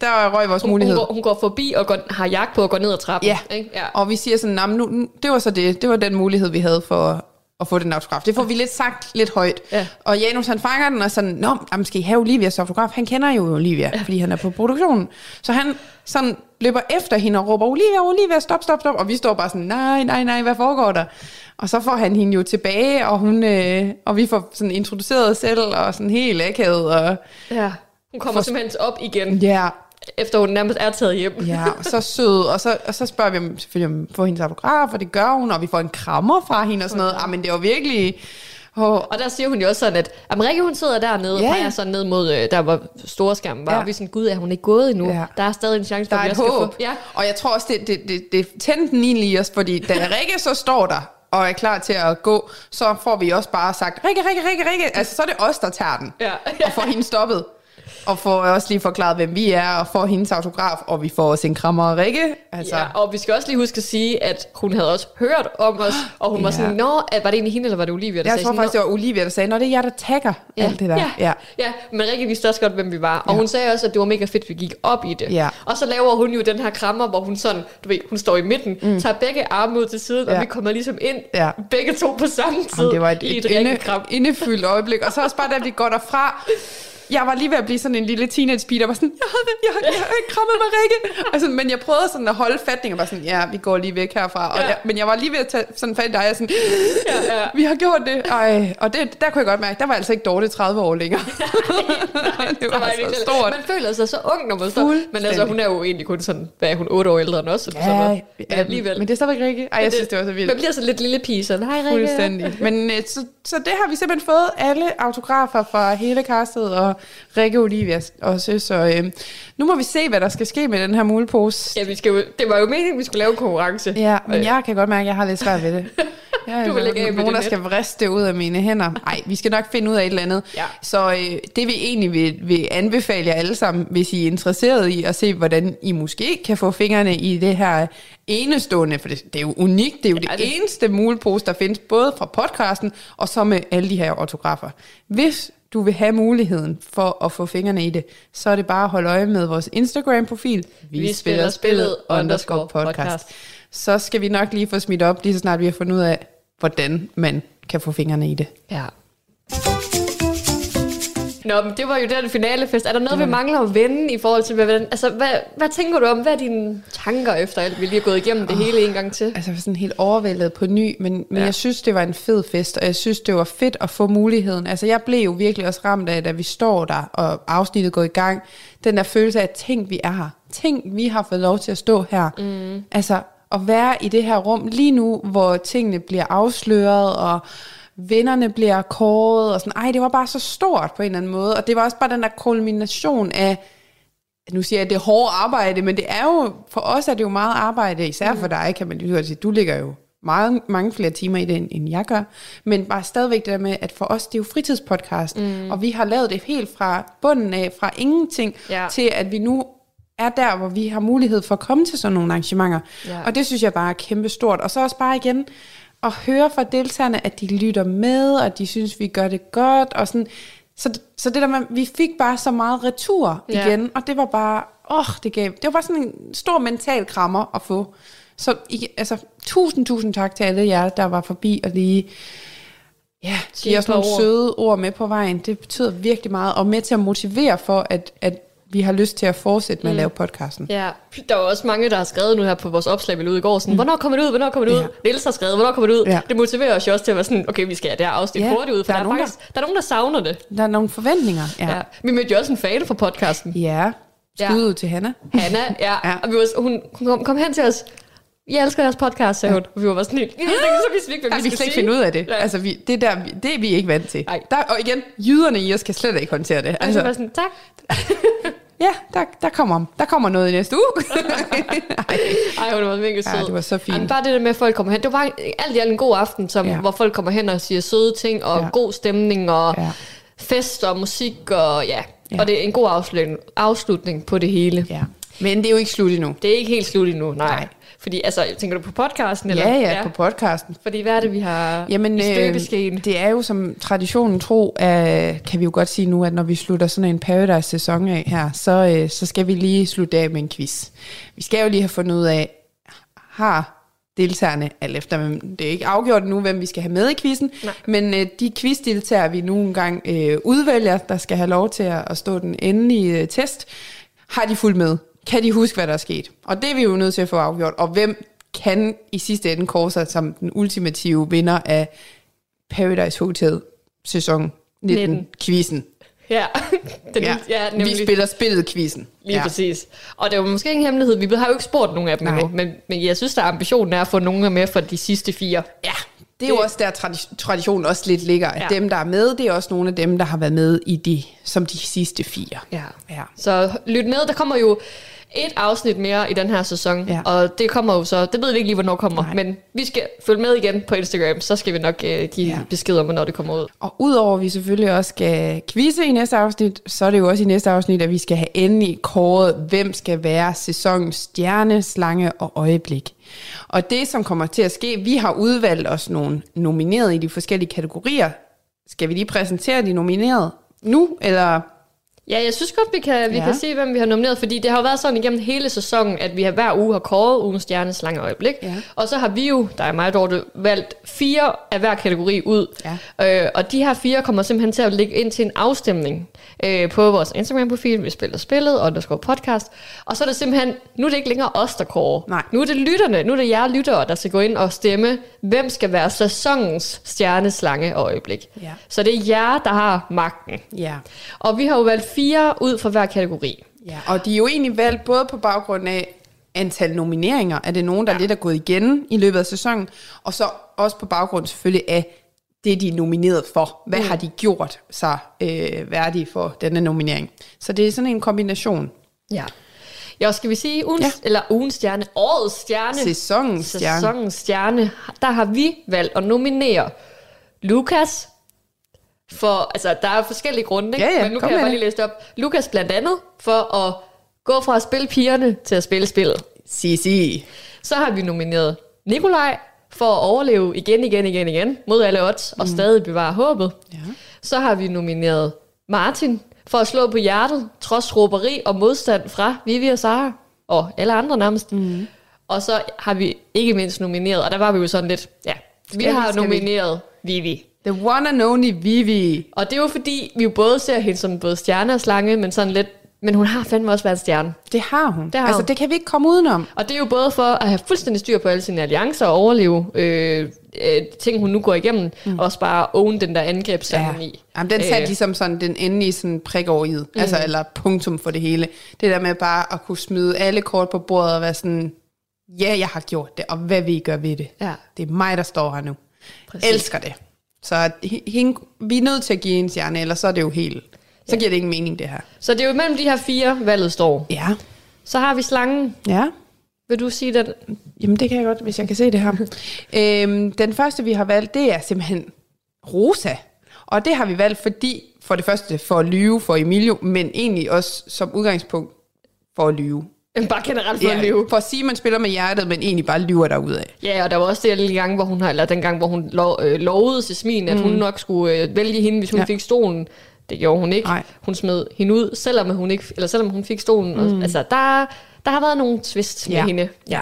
der røg vores
Hun,
mulighed.
hun, går, hun går forbi og går, har jagt på at gå ned ad trappen.
Ja.
Ikke? ja.
Og vi siger sådan, "Nå, men nu, nu, det var så det, det var den mulighed, vi havde for at få den autograf. Det får vi lidt sagt lidt højt.
Ja.
Og Janus han fanger den og sådan, Nå, jamen, skal I have Olivias autograf? Han kender jo Olivia, ja. fordi han er på produktionen. Så han sådan løber efter hende og råber, Olivia, Olivia, stop, stop, stop. Og vi står bare sådan, nej, nej, nej, hvad foregår der? Og så får han hende jo tilbage, og, hun, øh, og vi får sådan introduceret os selv, og sådan helt akavet. Og,
ja. Hun kommer
For-
simpelthen op igen,
ja,
efter hun nærmest er taget hjem.
Ja, og så sød, og så, og så spørger vi om, selvfølgelig om få hendes autograf, og det gør hun, og vi får en krammer fra hende og sådan noget. Ah, men det var virkelig... Oh,
Og der siger hun jo også sådan, at "Jamen, Rikke, hun sidder dernede,
ja.
og peger sådan ned mod, øh, der hvor store skærmen var,
Ja.
og vi er sådan, gud, er hun ikke gået endnu?
Ja.
Der er stadig en chance for,
der er
at vi også skal
håb.
få... Ja.
Og jeg tror også, det, det, det, det tændte den egentlig i os, fordi da Rikke så står der, og er klar til at gå, så får vi også bare sagt, Rikke, Rikke, Rikke, Rikke. Altså, så er det os, der tager den,
Ja.
og får hende stoppet. Og får også lige forklaret, hvem vi er, og får hendes autograf, og vi får også en krammer af Rikke. Altså,
Ja, og vi skal også lige huske at sige, at hun havde også hørt om os, og hun ja. var sådan, Nå, var det egentlig hende, eller var det Olivia, der
jeg
sagde
tror
sådan,
faktisk, det var Olivia, der sagde, når det er jer, der tagger
Ja,
alt det der.
Ja,
ja.
ja. men Rikke vidste også godt, hvem vi var. Og
Ja.
hun sagde også, at det var mega fedt, vi gik op i det.
Ja.
Og så laver hun jo den her krammer, hvor hun sådan, du ved, hun står i midten, mm. tager begge arme ud til siden, ja. Og vi kommer ligesom ind,
Ja.
begge to på samme tid,
Jamen, det var et,
i
et,
et
inde, indefyldt øjeblik. Og så også bare, da vi går derfra, jeg var lige ved at blive sådan en lille teenage pige, der var sådan, jeg jeg, jeg ikke krammet med Rikke. Altså, men jeg prøvede sådan at holde fatning, og var sådan, ja, vi går lige væk herfra. Og
Ja.
jeg, men jeg var lige ved at tage sådan fat i dig, og sådan, ja, ja. vi har gjort det. Ej, og det, der kunne jeg godt mærke, der var altså ikke Dorte 30 år længere. det var,
var
så
virkelig-
stort.
Man føler sig så ung, når man står. Men altså, hun er jo egentlig kun sådan, hvad er hun, 8 år ældre end os? Eller sådan
Ja,
noget. Men
ja,
alligevel.
men det er stadigvæk Rikke. Ej, jeg
Men
synes, det var så vildt.
Man bliver sådan lidt lille pige, sådan, hej Rikke.
Fuldstændig. Men øh, så, så det har vi simpelthen fået alle autografer fra hele castet og Rikke Olivia også. Så øh, nu må vi se, hvad der skal ske med den her mulepose.
Ja, vi skal jo, det var jo meningen, vi skulle lave en konkurrence.
Ja, men jeg kan godt mærke, at jeg har lidt svært ved det. Jeg
Du vil af med
nogen, der skal vriste ud af mine hænder. Nej, vi skal nok finde ud af et eller andet.
Ja.
Så øh, det vi egentlig vil, vil anbefale jer alle sammen, hvis I er interesseret i at se, hvordan I måske kan få fingrene i det her enestående, for det, det er jo unikt, det er jo det, det eneste mulepose, der findes, både fra podcasten og så med alle de her autografer. Hvis du vil have muligheden for at få fingrene i det, så er det bare at holde øje med vores Instagram-profil.
Vi spiller spillet underscore podcast.
Så skal vi nok lige få smidt op, lige så snart vi har fundet ud af, hvordan man kan få fingrene i det.
Ja. Nå, men det var jo den finalefest. Er der noget, vi mangler at vende i forhold til, hvad, hvordan- altså, hvad, hvad tænker du om? Hvad er dine tanker efter alt, vi lige har gået igennem det hele en gang til?
Altså jeg var sådan helt overvældet på ny, men, men
Ja.
jeg synes, det var en fed fest, og jeg synes, det var fedt at få muligheden. Altså jeg blev jo virkelig også ramt af, da vi står der, og afsnittet går i gang, den der følelse af, tænk, vi er her. Tænk, vi har fået lov til at stå her. Mm. Altså at være i det her rum lige nu, hvor tingene bliver afsløret, og vinderne bliver kåret, og sådan, ej, det var bare så stort på en eller anden måde, og det var også bare den der kulmination af, nu siger jeg, at det er hårdt arbejde, men det er jo, for os er det jo meget arbejde, især for dig, kan man jo sige, du ligger jo meget, mange flere timer i det, end- end jeg gør, men bare stadigvæk det der med, at for os, det er jo fritidspodcast, mm. og vi har lavet det helt fra bunden af, fra ingenting,
Ja.
til at vi nu er der, hvor vi har mulighed for at komme til sådan nogle arrangementer.
Ja.
Og det synes jeg bare er kæmpe stort. Og så også bare igen at høre fra deltagerne, at de lytter med, og de synes, vi gør det godt. Og sådan. Så, så det der med, vi fik bare så meget retur
Ja.
igen, og det var bare, åh, det gav, det var bare sådan en stor mental krammer at få. Så I- altså, tusind, tusind tak til alle jer, der var forbi og lige ja,
Sige
give
et
os nogle
ord.
søde ord med på vejen. Det betyder virkelig meget, og med til at motivere for, at, at vi har lyst til at fortsætte med mm. at lave podcasten.
Ja, der var også mange, der har skrevet nu her på vores opslag, vi ud i går, sådan, mm. hvornår kommer det ud, hvornår kommer det ud?
Ja.
Niels har skrevet, hvornår kommer det ud?
Ja.
Det motiverer os jo også til at være sådan, okay, vi skal have det her afsnit
Ja,
hurtigt ud, for
der
der,
er
er,
nogen,
faktisk, der er nogen, der savner det.
Der er nogle forventninger. Ja.
Ja. Vi mødte jo også en fan fra podcasten.
Ja,
Ja.
skud ud til Hanna.
Hanna, ja. ja. Og vi var, hun, hun kom, kom hen til os. Jeg elsker jeres podcast, sagde hun. Og vi var bare sådan helt, "Ja, så vidste vi ikke, hvad
Ja,
vi
vi kan
skal
slet ikke finde ud af det.
Ja.
Ja. Altså, vi, det, der, det er vi ikke vant til. Der, og igen, jyderne i os kan slet ikke håndtere det.
Altså,
Altså,
sådan, tak.
ja, der, der, kommer, der kommer noget i næste uge.
Ej, hun var mega sød.
Ja, det var så fint.
Jamen, bare det der med, at folk kommer hen. Det var bare alt i alt en god aften, som, ja. hvor folk kommer hen og siger søde ting, og ja.
Ja.
god stemning, og ja.
Ja.
fest og musik, og ja. ja.
Ja.
Og det er en god afslutning, afslutning på det hele.
Ja. Men det er jo ikke slut endnu.
Det er ikke helt slut endnu, nej. nej. Fordi, altså, tænker du på podcasten? Eller?
Ja, ja, ja, på podcasten.
Fordi hvad er det, vi har
Jamen,
i
øh, det er jo som traditionen tro, øh, kan vi jo godt sige nu, at når vi slutter sådan en Paradise-sæson af her, så, øh, så skal vi lige slutte af med en quiz. Vi skal jo lige have fundet ud af, har deltagerne, alt efter, hvem- det er ikke afgjort nu, hvem vi skal have med i quizzen,
Nej.
men øh, de quizdeltagere, vi nu engang øh, udvælger, der skal have lov til at, at stå den endelige øh, test, har de fulgt med? Kan de huske, hvad der er sket? Og det er vi jo nødt til at få afgjort. Og hvem kan i sidste ende kåre sig som den ultimative vinder af Paradise Hotel sæson 19,
19.
quizzen?
Ja, den,
Ja,
ja
vi
nemlig.
spiller spillet quizzen.
Lige ja. præcis. Og det var måske ingen hemmelighed. Vi har jo ikke spurgt nogen af dem endnu, men, men jeg synes, der er ambitionen er at få nogen med fra de sidste fire.
Ja, det er jo også der tradi- traditionen også lidt ligger. At
Ja.
dem, der er med, det er også nogle af dem, der har været med i de, som de sidste fire.
Ja.
Ja.
Så lyt med, der kommer jo et afsnit mere i den her sæson,
Ja.
og det kommer jo så, det ved vi ikke lige, hvornår kommer,
Nej.
men vi skal følge med igen på Instagram, så skal vi nok uh, give. Ja. besked om, hvornår det kommer ud.
Og udover at vi selvfølgelig også skal quizze i næste afsnit, så er det jo også i næste afsnit, at vi skal have endelig kåret, hvem skal være sæsonens stjerne, slange og øjeblik. Og det, som kommer til at ske, vi har udvalgt os nogle nomineret i de forskellige kategorier. Skal vi lige præsentere de nominerede nu, eller
Ja, jeg synes godt, vi kan, vi
Ja.
kan se, hvem vi har nomineret, fordi det har jo været sådan igennem hele sæsonen, at vi har hver uge har kåret ugens stjernes lange øjeblik.
Ja.
Og så har vi jo, der er mig, Dorte, valgt fire af hver kategori ud.
Ja.
Øh, og de her fire kommer simpelthen til at ligge ind til en afstemning øh, på vores Instagram-profil, vi spiller spillet, og der står podcast. Og så er det simpelthen, nu er det ikke længere os, der kårer.
Nej.
Nu er det lytterne, nu er det jer lyttere, der skal gå ind og stemme, hvem skal være sæsonens stjernes lange øjeblik.
Ja.
Så det er jer, der har magten.
Ja.
Og vi har jo valgt fire ud fra hver kategori.
Ja, og de er jo egentlig valgt både på baggrund af antal nomineringer, er det nogen, der ja. lidt er gået igen i løbet af sæsonen, og så også på baggrund selvfølgelig af det, de er nomineret for. Hvad
Mm.
har de gjort sig øh, værdige for denne nominering? Så det er sådan en kombination.
Ja. Ja, skal vi sige ugens, ja. eller ugens stjerne, årets stjerne,
Sæsonens stjerne.
sæsonens stjerne, der har vi valgt at nominere Lukas, for, altså der er forskellige grunde, ikke?
Ja, ja,
men nu kan jeg bare lige læse det op. Lukas blandt andet for at gå fra at spille pigerne til at spille spillet.
Sig, sig.
Så har vi nomineret Nikolaj for at overleve igen, igen, igen, igen, mod alle odds, og stadig bevare håbet.
Ja.
Så har vi nomineret Martin for at slå på hjertet, trods råberi og modstand fra Vivi og Sara, og alle andre nærmest. Mm. Og så har vi ikke mindst nomineret, og der var vi jo sådan lidt, ja, vi
Skal vi,
har
vi?
nomineret Vivi.
The one and only Vivi.
Og det er jo fordi, vi jo både ser hende som både stjerne og slange, men sådan lidt, men hun har fandme også været en stjerne.
Det har hun.
Det har
altså,
hun.
det kan vi ikke komme udenom.
Og det er jo både for at have fuldstændig styr på alle sine alliancer og overleve øh, øh, ting, hun nu går igennem, mm. og også bare own den der angrebsceremoni.
Jamen, den satte
Øh.
ligesom sådan den endelige sådan prik over i, mm. altså, eller punktum for det hele. Det der med bare at kunne smide alle kort på bordet og være sådan, ja, jeg har gjort det, og hvad vil I gøre ved det?
Ja.
Det er mig, der står her nu.
Præcis.
Elsker det. Så hende, vi er nødt til at give en stjerne, ellers så er det jo helt, så giver det ingen mening det her.
Så det er jo mellem de her fire, valget står.
Ja.
Så har vi slangen.
Ja.
Vil du sige den?
Jamen, det kan jeg godt, hvis jeg kan se det her. øhm, den første, vi har valgt, det er simpelthen Rosa. Og det har vi valgt, fordi for det første for at lyve for Emilio, men egentlig også som udgangspunkt for at lyve.
Bare generelt for at lyve.
For at sige, at man spiller med hjertet, men egentlig bare lyver derudad.
Ja, og der var også det lille gang, hvor hun eller den gang, hvor hun lov, øh, lovede Jasmin, at
Mm.
hun nok skulle øh, vælge hende, hvis hun
Ja.
ja. fik stolen. Det gjorde hun ikke.
Nej.
Hun smed hende ud, selvom hun ikke, eller selvom hun fik stolen. Mm. Og, altså, der, der har været nogle twist med
Ja.
hende.
Ja.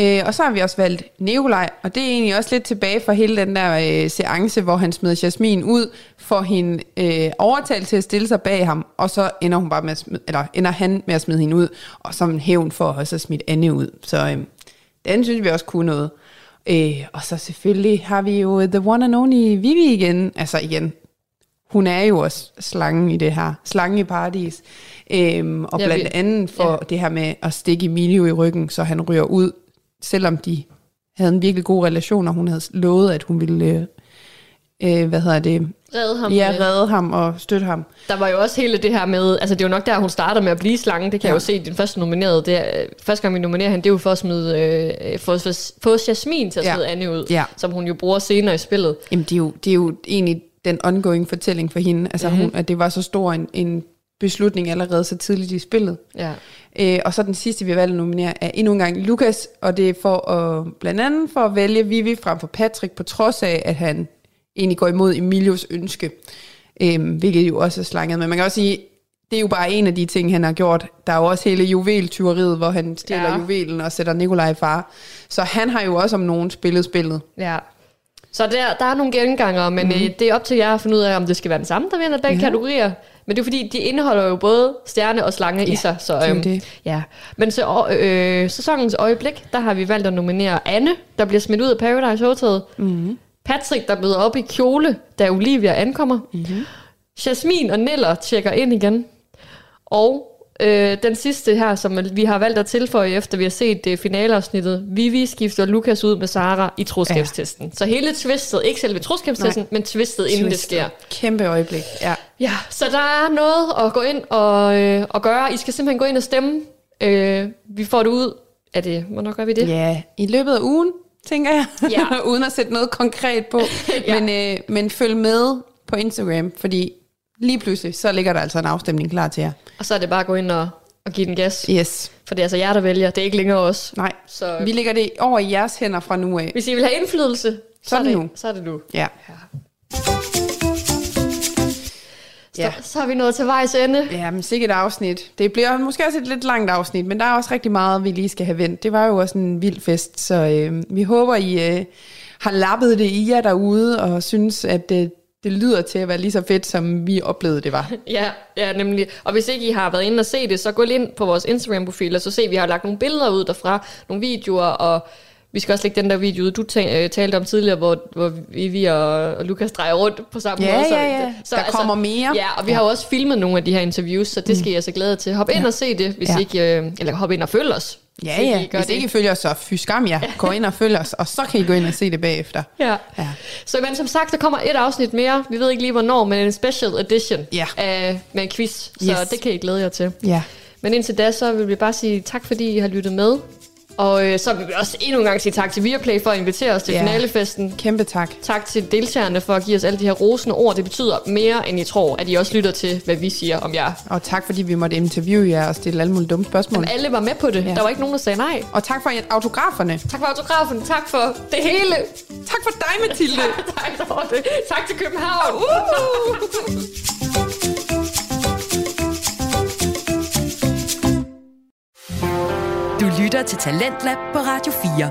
Øh, og så har vi også valgt Nikolaj, og det er egentlig også lidt tilbage fra hele den der øh, seance, hvor han smed Jasmin ud, for hende øh, overtalt til at stille sig bag ham, og så ender, hun bare med at smide, eller ender han med at smide hende ud, og som en hævn for også at smide Anne ud. Så øh, den synes vi også kunne noget. Øh, og så selvfølgelig har vi jo The One and Only Vivi igen. Altså igen, hun er jo også slangen i det her. Slangen i paradis. Øhm, og
Ja,
blandt
vi-
andet for ja. det her med at stikke Emilio i ryggen, så han ryger ud, selvom de havde en virkelig god relation, og hun havde lovet, at hun ville, øh, øh, hvad hedder det?
Redde ham.
Ja,
øh,
redde ham og støtte ham.
Der var jo også hele det her med, altså det er jo nok der, hun starter med at blive slange, det kan ja. Jeg jo se i den første nominerede. Det er, øh, første gang vi nominerer hende, det er jo for at smide, øh, for, for, få Jasmin til at
Ja.
smide Anne ud,
Ja.
som hun jo bruger senere i spillet.
Jamen, det er jo, det er jo egentlig den ongoing fortælling for hende, altså
Mhm.
hun, at det var så stor en, en beslutning allerede så tidligt i spillet.
Ja.
Øh, og så den sidste, vi har valgt at nominere, er endnu en gang Lukas, og det er for at, blandt andet for at vælge Vivi frem for Patrick, på trods af, at han egentlig går imod Emilios ønske, øh, hvilket jo også er slanget. Men man kan også sige, det er jo bare en af de ting, han har gjort. Der er jo også hele juveltyveriet, hvor han stjæler
Ja.
juvelen og sætter Nikolaj i far. Så han har jo også om nogen spillet spillet.
Ja. Så der, der er nogle genganger, men mm. øh, det er op til jer at finde ud af, om det skal være den samme, der vinder begge
ja.
kategorier. Men det er fordi, de indeholder jo både stjerne og slange ja, i sig. Så, øhm,
det.
Ja. Men så øh, sæsonens øjeblik, der har vi valgt at nominere Anne, der bliver smidt ud af Paradise Hotel.
Mm-hmm.
Patrick, der møder op i kjole, da Olivia ankommer.
Mm-hmm.
Jasmin og Neller tjekker ind igen. Og øh, den sidste her, som vi har valgt at tilføje, efter vi har set det finaleafsnittet, Vivi skifter Lukas ud med Sara i troskabstesten. Ja. Så hele twistet, ikke selve troskabstesten,
Nej.
men twistet, inden det
Twistet.
sker.
Kæmpe øjeblik, ja.
Ja, så der er noget at gå ind og, øh, og gøre. I skal simpelthen gå ind og stemme. Øh, vi får det ud. Er det, hvornår gør vi det?
Ja, i løbet af ugen, tænker jeg.
Ja.
Uden at sætte noget konkret på.
Ja.
men, øh, men følg med på Instagram, fordi lige pludselig, så ligger der altså en afstemning klar til jer.
Og så er det bare at gå ind og, og give den gas.
Yes.
For det er altså jer, der vælger. Det er ikke længere os.
Nej,
Så
vi lægger det over i jeres hænder fra nu af.
hvis I vil have indflydelse, så,
Så er det nu.
Så er det nu.
Ja. Ja.
Så, så er vi nået til vejs ende.
Ja, men sikkert afsnit. Det bliver måske også et lidt langt afsnit, men der er også rigtig meget, vi lige skal have vendt. Det var jo også en vild fest, så øh, vi håber, I øh, har lappet det i jer derude, og synes, at øh, det lyder til at være lige så fedt, som vi oplevede det var.
Ja, ja, nemlig. Og hvis ikke I har været inde og se det, så gå lige ind på vores Instagram-profil, og så se, at vi har lagt nogle billeder ud derfra, nogle videoer, og vi skal også lægge den der video ud, du øh, talte om tidligere, hvor, hvor vi og, og Lukas drejer rundt på samme
Ja,
måde.
ja, ja. Der kommer mere.
Ja, og vi
Ja.
har jo også filmet nogle af de her interviews, så det skal I altså glæde til. Hop ind
Ja.
og se det, hvis
Ja.
ikke, øh, eller hop ind og følg os.
Ja, ja.
I
Hvis
det.
ikke I følger os, så fy skam jer. Gå ind og følg os, og så kan I gå ind og se det bagefter.
Ja.
ja.
Så men som sagt, der kommer et afsnit mere. Vi ved ikke lige hvornår, men en special edition
Ja.
af, med en quiz. Så
Yes.
det kan I glæde jer til.
Ja.
Men indtil da, så vil vi bare sige tak, fordi I har lyttet med. Og øh, så vil vi også endnu en gang sige tak til Viaplay for at invitere os til
Ja.
finalefesten.
Kæmpe tak.
Tak til deltagerne for at give os alle de her rosende ord. Det betyder mere, end I tror, at I også lytter til, hvad vi siger om jer.
Og tak, fordi vi måtte interviewe jer og stille alle mulige dumme spørgsmål.
Jamen, alle var med på det.
Ja.
Der var ikke nogen, der sagde nej.
Og tak for autograferne.
Tak for autografen. Tak for det hele.
Tak for dig, Mathilde.
tak, Dorte. tak til København. Uh!
Du lytter til Talentlab på Radio 4.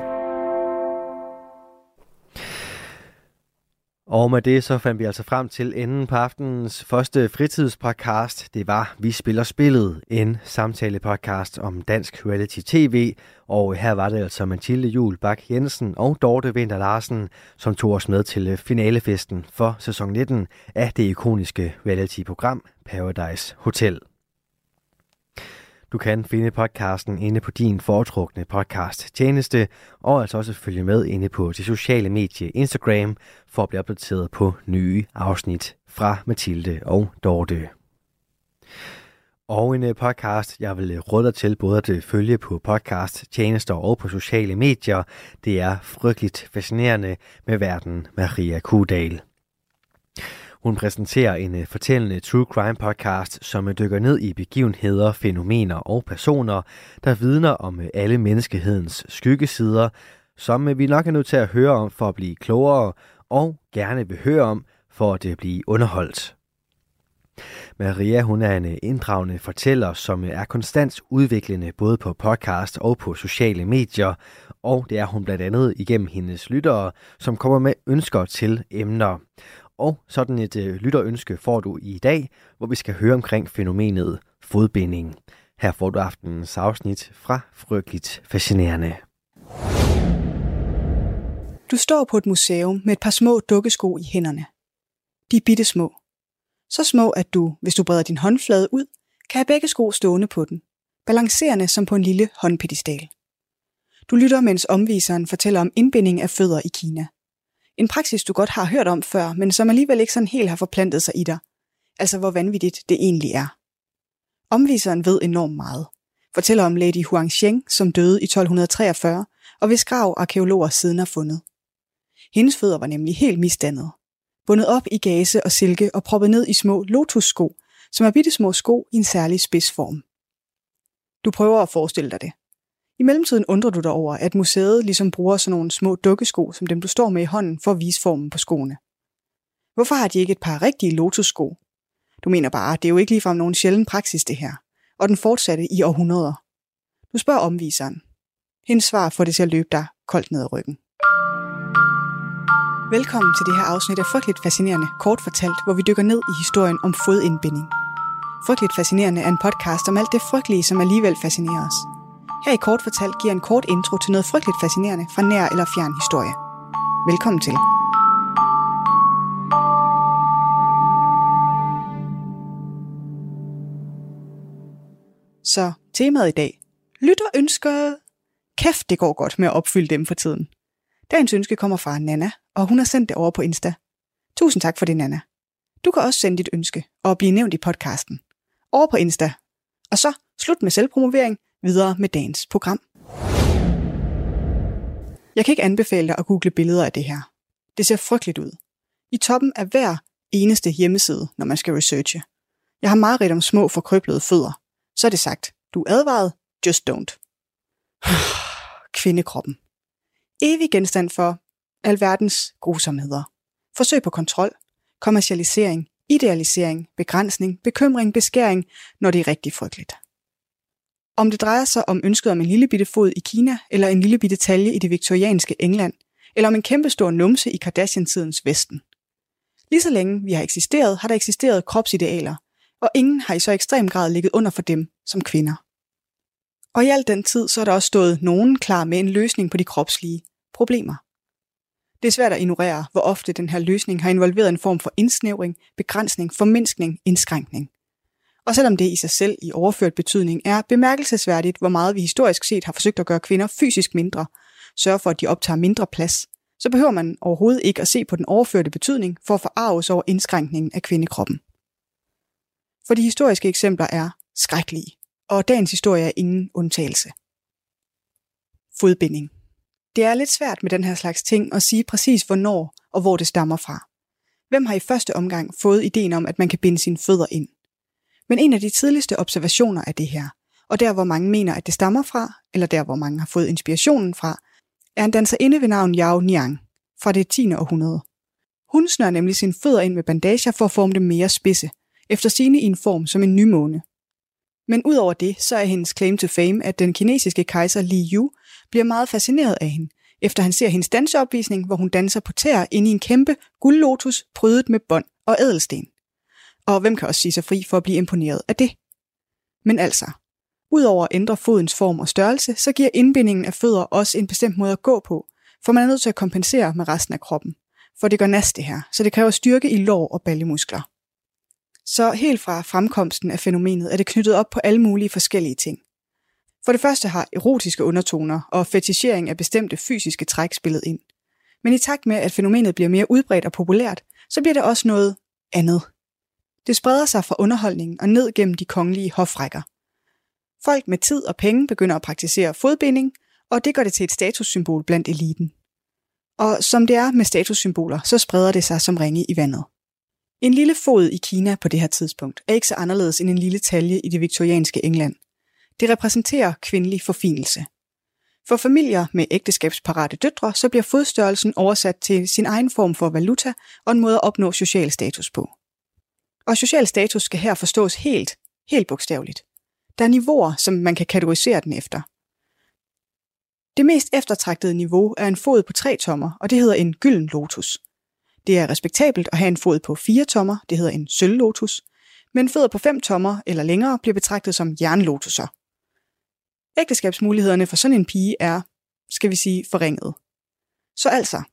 Og med det så fandt vi altså frem til enden på aftenens første fritidspodcast. Det var Vi Spiller Spillet, en samtale-podcast om dansk reality tv. Og her var det altså Mathilde Jul Bak Jensen og Dorte Vinter Larsen, som tog os med til finalefesten for sæson 19 af det ikoniske reality-program Paradise Hotel. Du kan finde podcasten inde på din foretrukne podcast tjeneste, og altså også følge med inde på det sociale medie Instagram for at blive opdateret på nye afsnit fra Mathilde og Dorte. Og en øh, podcast, jeg vil råde dig til både at øh, følge på podcast tjenester og på sociale medier, det er frygteligt fascinerende med verden Maria Kudal. Hun præsenterer en øh, fortællende true crime podcast, som øh, dykker ned i begivenheder, fænomener og personer, der vidner om øh, alle menneskehedens skyggesider, som vi nok er nødt til at høre om for at blive klogere, og gerne vil høre om for at blive underholdt. Maria hun er en inddragende fortæller, som er konstant udviklende både på podcast og på sociale medier, og det er hun blandt andet igennem hendes lyttere, som kommer med ønsker til emner. Og sådan et øh, lytterønske får du i dag, hvor vi skal høre omkring fænomenet fodbinding. Her får du aftenens afsnit fra Frygteligt Fascinerende.
Du står på et museum med et par små dukkesko i hænderne. De er bitte små. Så små, at du, hvis du breder din håndflade ud, kan have begge sko stående på den, balancerende som på en lille håndpedestal. Du lytter, mens omviseren fortæller om indbinding af fødder i Kina. En praksis, du godt har hørt om før, men som alligevel ikke sådan helt har forplantet sig i dig. Altså, hvor vanvittigt det egentlig er. Omviseren ved enormt meget. Fortæller om Lady Huang Sheng, som døde i 1243, og hvis grav arkeologer siden har fundet. Hendes fødder var nemlig helt misdannede. Bundet op i gase og silke og proppet ned i små lotussko, som er bitte små sko i en særlig spidsform. Du prøver at forestille dig det. I mellemtiden undrer du dig over, at museet ligesom bruger sådan nogle små dukkesko, som dem du står med i hånden, for at vise formen på skoene. Hvorfor har de ikke et par rigtige lotussko? Du mener bare, det er jo ikke ligefrem nogen sjælden praksis det her, og den fortsatte i århundreder. Du spørger omviseren. Hendes svar får det til at løbe dig koldt ned ad ryggen. Velkommen til det her afsnit af Frygteligt Fascinerende, kort fortalt, hvor vi dykker ned i historien om fodindbinding. Frygteligt Fascinerende er en podcast om alt det frygtelige, som alligevel fascinerer os. Her i kort fortalt giver en kort intro til noget frygteligt fascinerende fra nær eller fjern historie. Velkommen til. Så temaet i dag. Lytter ønsker... Kæft, det går godt med at opfylde dem for tiden. Dagens ønske kommer fra Nana, og hun har sendt det over på Insta. Tusind tak for det, Nana. Du kan også sende dit ønske og blive nævnt i podcasten. Over på Insta. Og så slut med selvpromovering, videre med dagens program. Jeg kan ikke anbefale dig at google billeder af det her. Det ser frygteligt ud. I toppen af hver eneste hjemmeside, når man skal researche. Jeg har meget ret om små forkryblede fødder. Så er det sagt. Du er advaret. Just don't. Kvindekroppen. Evig genstand for alverdens grusomheder. Forsøg på kontrol, kommercialisering, idealisering, begrænsning, bekymring, beskæring, når det er rigtig frygteligt. Om det drejer sig om ønsket om en lille bitte fod i Kina, eller en lille bitte talje i det viktorianske England, eller om en kæmpestor numse i Kardashian-tidens Vesten. Lige så længe vi har eksisteret, har der eksisteret kropsidealer, og ingen har i så ekstrem grad ligget under for dem som kvinder. Og i al den tid, så er der også stået nogen klar med en løsning på de kropslige problemer. Det er svært at ignorere, hvor ofte den her løsning har involveret en form for indsnævring, begrænsning, formindskning, indskrænkning. Og selvom det i sig selv i overført betydning er bemærkelsesværdigt, hvor meget vi historisk set har forsøgt at gøre kvinder fysisk mindre, sørge for, at de optager mindre plads, så behøver man overhovedet ikke at se på den overførte betydning for at forarves over indskrænkningen af kvindekroppen. For de historiske eksempler er skrækkelige, og dagens historie er ingen undtagelse. Fodbinding. Det er lidt svært med den her slags ting at sige præcis hvornår og hvor det stammer fra. Hvem har i første omgang fået ideen om, at man kan binde sine fødder ind? Men en af de tidligste observationer af det her, og der hvor mange mener, at det stammer fra, eller der hvor mange har fået inspirationen fra, er en danserinde ved navn Yao Niang fra det 10. århundrede. Hun snør nemlig sine fødder ind med bandager for at forme dem mere spidse, efter sine i en form som en nymåne. Men udover det, så er hendes claim to fame, at den kinesiske kejser Li Yu bliver meget fascineret af hende, efter han ser hendes danseopvisning, hvor hun danser på tæer inde i en kæmpe guldlotus prydet med bånd og ædelsten. Og hvem kan også sige sig fri for at blive imponeret af det? Men altså, udover at ændre fodens form og størrelse, så giver indbindingen af fødder også en bestemt måde at gå på, for man er nødt til at kompensere med resten af kroppen. For det gør næste her, så det kræver styrke i lår og ballemuskler. Så helt fra fremkomsten af fænomenet er det knyttet op på alle mulige forskellige ting. For det første har erotiske undertoner og fetichering af bestemte fysiske træk spillet ind. Men i takt med, at fænomenet bliver mere udbredt og populært, så bliver det også noget andet. Det spreder sig fra underholdningen og ned gennem de kongelige hofrækker. Folk med tid og penge begynder at praktisere fodbinding, og det gør det til et statussymbol blandt eliten. Og som det er med statussymboler, så spreder det sig som ringe i vandet. En lille fod i Kina på det her tidspunkt er ikke så anderledes end en lille talje i det viktorianske England. Det repræsenterer kvindelig forfinelse. For familier med ægteskabsparate døtre, så bliver fodstørrelsen oversat til sin egen form for valuta og en måde at opnå social status på. Og social status skal her forstås helt, helt bogstaveligt. Der er niveauer, som man kan kategorisere den efter. Det mest eftertragtede niveau er en fod på 3 tommer, og det hedder en gylden lotus. Det er respektabelt at have en fod på 4 tommer, det hedder en sølvlotus, men fødder på 5 tommer eller længere bliver betragtet som jernlotuser. Ægteskabsmulighederne for sådan en pige er, skal vi sige, forringet. Så altså,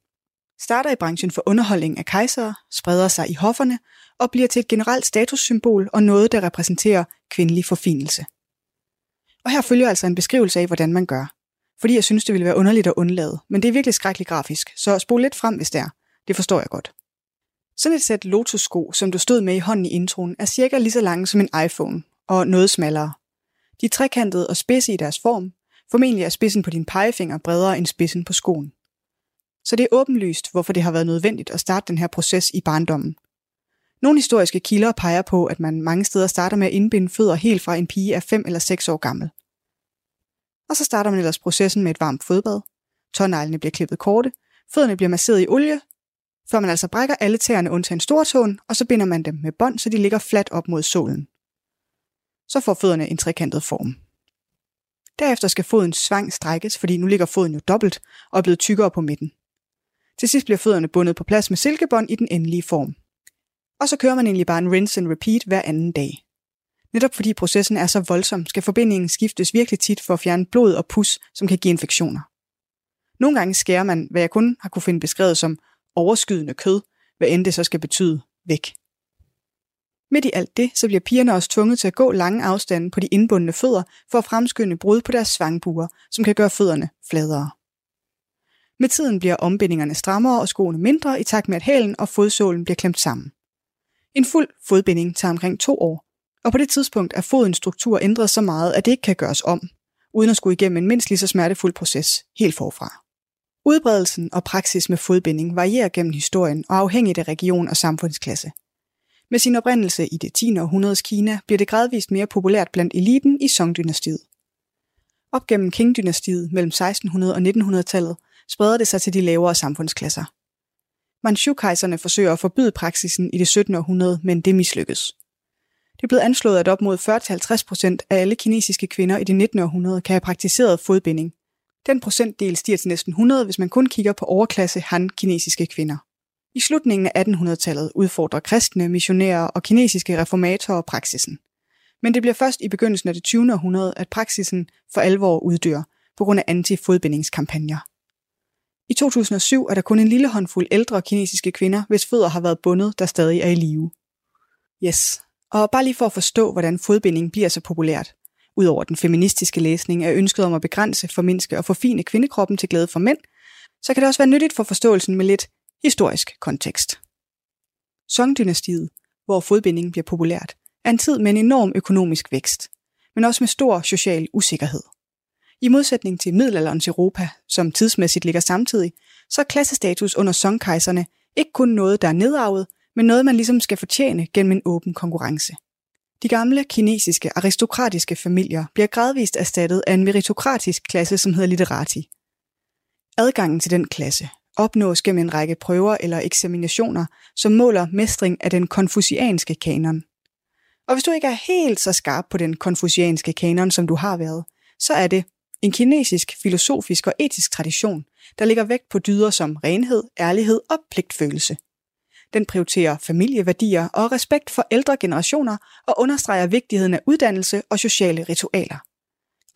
starter i branchen for underholdning af kejsere, spreder sig i hofferne og bliver til et generelt statussymbol og noget, der repræsenterer kvindelig forfinelse. Og her følger altså en beskrivelse af, hvordan man gør. Fordi jeg synes, det ville være underligt at undlade, men det er virkelig skrækkeligt grafisk, så spol lidt frem, hvis det er. Det forstår jeg godt. Sådan et sæt Lotus-sko, som du stod med i hånden i introen, er cirka lige så lange som en iPhone, og noget smallere. De er trekantede og spidse i deres form. Formentlig er spidsen på din pegefinger bredere end spidsen på skoen. Så det er åbenlyst, hvorfor det har været nødvendigt at starte den her proces i barndommen. Nogle historiske kilder peger på, at man mange steder starter med at indbinde fødder helt fra en pige er 5 eller 6 år gammel. Og så starter man ellers processen med et varmt fodbad. Tåneglene bliver klippet korte, fødderne bliver masseret i olie, før man altså brækker alle tæerne undtagen stortåen, og så binder man dem med bånd, så de ligger fladt op mod solen. Så får fødderne en trekantet form. Derefter skal fodens svang strækkes, fordi nu ligger foden jo dobbelt og er blevet tykkere på midten. Til sidst bliver fødderne bundet på plads med silkebånd i den endelige form. Og så kører man egentlig bare en rinse and repeat hver anden dag. Netop fordi processen er så voldsom, skal forbindingen skiftes virkelig tit for at fjerne blod og pus, som kan give infektioner. Nogle gange skærer man, hvad jeg kun har kunne finde beskrevet som overskydende kød, hvad end det så skal betyde, væk. Midt i alt det, så bliver pigerne også tvunget til at gå lange afstande på de indbundne fødder for at fremskynde brud på deres svangbuer, som kan gøre fødderne fladere. Med tiden bliver ombindingerne strammere og skoene mindre i takt med, at hælen og fodsålen bliver klemt sammen. En fuld fodbinding tager omkring to år, og på det tidspunkt er fodens struktur ændret så meget, at det ikke kan gøres om, uden at skulle igennem en mindst lige så smertefuld proces helt forfra. Udbredelsen og praksis med fodbinding varierer gennem historien og afhængigt af region og samfundsklasse. Med sin oprindelse i det 10. århundredes Kina bliver det gradvist mere populært blandt eliten i Song-dynastiet. Op gennem Qing-dynastiet mellem 1600 og 1900-tallet spreder det sig til de lavere samfundsklasser. Manchukejserne forsøger at forbyde praksisen i det 17. århundrede, men det mislykkes. Det er blevet anslået, at op mod 40-50% af alle kinesiske kvinder i det 19. århundrede kan have praktiseret fodbinding. Den procentdel stiger til næsten 100, hvis man kun kigger på overklasse han-kinesiske kvinder. I slutningen af 1800-tallet udfordrer kristne, missionærer og kinesiske reformatorer praksisen. Men det bliver først i begyndelsen af det 20. århundrede, at praksisen for alvor uddør på grund af anti-fodbindingskampagner. I 2007 er der kun en lille håndfuld ældre kinesiske kvinder, hvis fødder har været bundet, der stadig er i live. Yes. Og bare lige for at forstå, hvordan fodbinding bliver så populært. Udover den feministiske læsning er ønsket om at begrænse, formindske og forfine kvindekroppen til glæde for mænd, så kan det også være nyttigt for forståelsen med lidt historisk kontekst. Song-dynastiet, hvor fodbinding bliver populært, er en tid med en enorm økonomisk vækst, men også med stor social usikkerhed. I modsætning til middelalderens Europa, som tidsmæssigt ligger samtidig, så er klassestatus under songkejserne ikke kun noget, der er nedarvet, men noget, man ligesom skal fortjene gennem en åben konkurrence. De gamle kinesiske aristokratiske familier bliver gradvist erstattet af en meritokratisk klasse, som hedder literati. Adgangen til den klasse opnås gennem en række prøver eller eksaminationer, som måler mestring af den konfucianske kanon. Og hvis du ikke er helt så skarp på den konfucianske kanon, som du har været, så er det en kinesisk filosofisk og etisk tradition, der lægger vægt på dyder som renhed, ærlighed og pligtfølelse. Den prioriterer familieværdier og respekt for ældre generationer og understreger vigtigheden af uddannelse og sociale ritualer.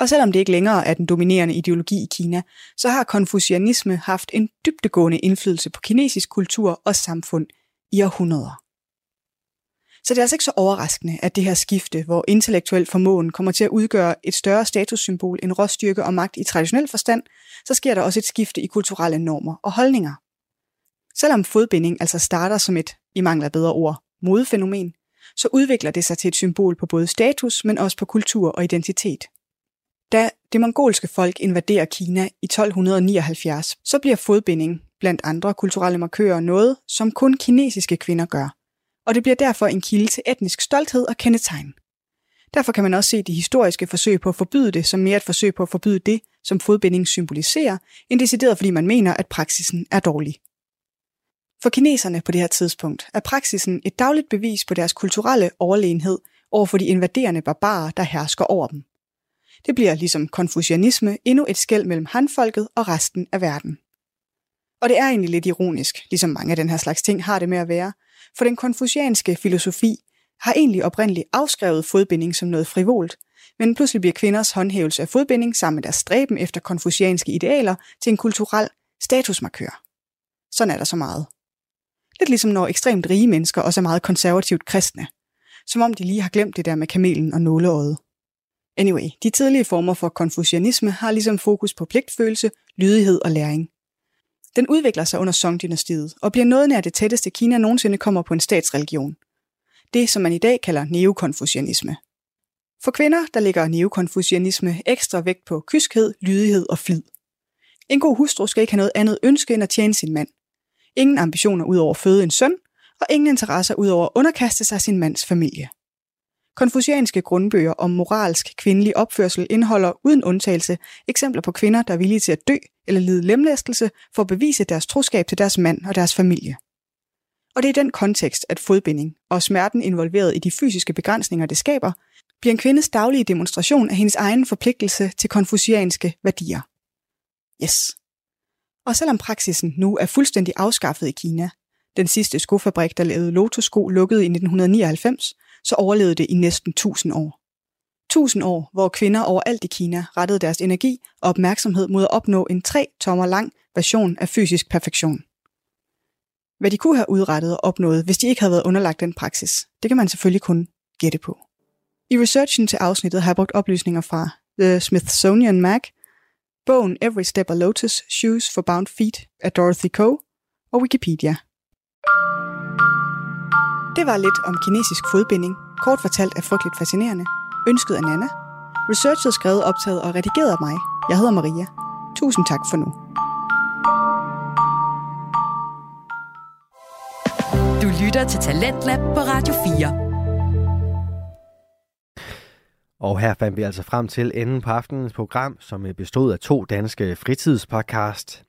Og selvom det ikke længere er den dominerende ideologi i Kina, så har konfucianisme haft en dybdegående indflydelse på kinesisk kultur og samfund i århundreder. Så det er altså ikke så overraskende, at det her skifte, hvor intellektuel formåen kommer til at udgøre et større statussymbol end råstyrke og magt i traditionel forstand, så sker der også et skifte i kulturelle normer og holdninger. Selvom fodbinding altså starter som et, i mangler bedre ord, modefænomen, så udvikler det sig til et symbol på både status, men også på kultur og identitet. Da det mongolske folk invaderer Kina i 1279, så bliver fodbinding blandt andre kulturelle markører noget, som kun kinesiske kvinder gør. Og det bliver derfor en kilde til etnisk stolthed og kendetegn. Derfor kan man også se de historiske forsøg på at forbyde det som mere et forsøg på at forbyde det, som fodbinding symboliserer, end decideret fordi man mener, at praksisen er dårlig. For kineserne på det her tidspunkt er praksisen et dagligt bevis på deres kulturelle overlegenhed over for de invaderende barbarer, der hersker over dem. Det bliver ligesom konfucianisme endnu et skæld mellem hanfolket og resten af verden. Og det er egentlig lidt ironisk, ligesom mange af den her slags ting har det med at være, for den konfucianske filosofi har egentlig oprindeligt afskrevet fodbinding som noget frivolt, men pludselig bliver kvinders håndhævelse af fodbinding sammen med deres stræben efter konfucianske idealer til en kulturel statusmarkør. Sådan er der så meget. Lidt ligesom når ekstremt rige mennesker også er meget konservativt kristne. Som om de lige har glemt det der med kamelen og nåleøjet. Anyway, de tidlige former for konfucianisme har ligesom fokus på pligtfølelse, lydighed og læring. Den udvikler sig under Song-dynastiet og bliver noget nær det tætteste Kina nogensinde kommer på en statsreligion. Det, som man i dag kalder neokonfucianisme. For kvinder, der ligger neokonfucianisme ekstra vægt på kyskhed, lydighed og flid. En god hustru skal ikke have noget andet ønske end at tjene sin mand. Ingen ambitioner ud over at føde en søn, og ingen interesser ud over at underkaste sig sin mands familie. Konfucianske grundbøger om moralsk kvindelig opførsel indeholder uden undtagelse eksempler på kvinder, der er villige til at dø eller lide lemlæstelse for at bevise deres troskab til deres mand og deres familie. Og det er i den kontekst, at fodbinding og smerten involveret i de fysiske begrænsninger, det skaber, bliver en kvindes daglige demonstration af hendes egen forpligtelse til konfucianske værdier. Yes. Og selvom praksisen nu er fuldstændig afskaffet i Kina, den sidste skofabrik, der lavede Lotus-sko, lukkede i 1999, så overlevede det i næsten 1000 år. 1000 år, hvor kvinder overalt i Kina rettede deres energi og opmærksomhed mod at opnå en 3 tommer lang version af fysisk perfektion. Hvad de kunne have udrettet og opnået, hvis de ikke havde været underlagt den praksis, det kan man selvfølgelig kun gætte på. I researchen til afsnittet har jeg brugt oplysninger fra The Smithsonian Mag, bogen Every Step a Lotus, Shoes for Bound Feet af Dorothy Coe og Wikipedia. Det var lidt om kinesisk fodbinding, kort fortalt er frygteligt fascinerende, ønsket af Nana. Researchet skrevet, optaget og redigeret af mig. Jeg hedder Maria. Tusind tak for nu.
Du lytter til Talentlab på Radio 4.
Og her fandt vi altså frem til enden på aftenens program, som bestod af to danske fritidspodcast.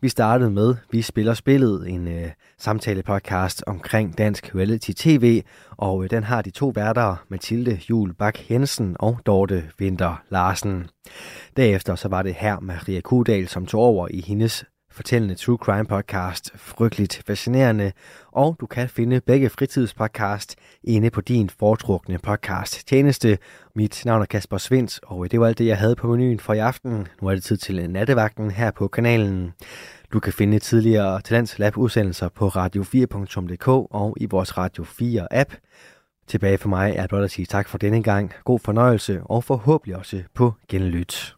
Vi startede med Vi spiller spillet, en øh, samtale-podcast omkring dansk reality-tv, og øh, den har de to værter, Mathilde Jul Bak Jensen og Dorte Vinter Larsen. Derefter så var det her Maria Kudal, som tog over i hendes fortællende true crime podcast, frygteligt fascinerende, og du kan finde begge fritidspodcast inde på din foretrukne podcast tjeneste. Mit navn er Kasper Svens, og det var alt det, jeg havde på menuen for i aften. Nu er det tid til nattevagten her på kanalen. Du kan finde tidligere Talents Lab udsendelser på radio4.dk og i vores Radio 4 app. Tilbage for mig er blot at sige tak for denne gang. God fornøjelse og forhåbentlig også på genlyt.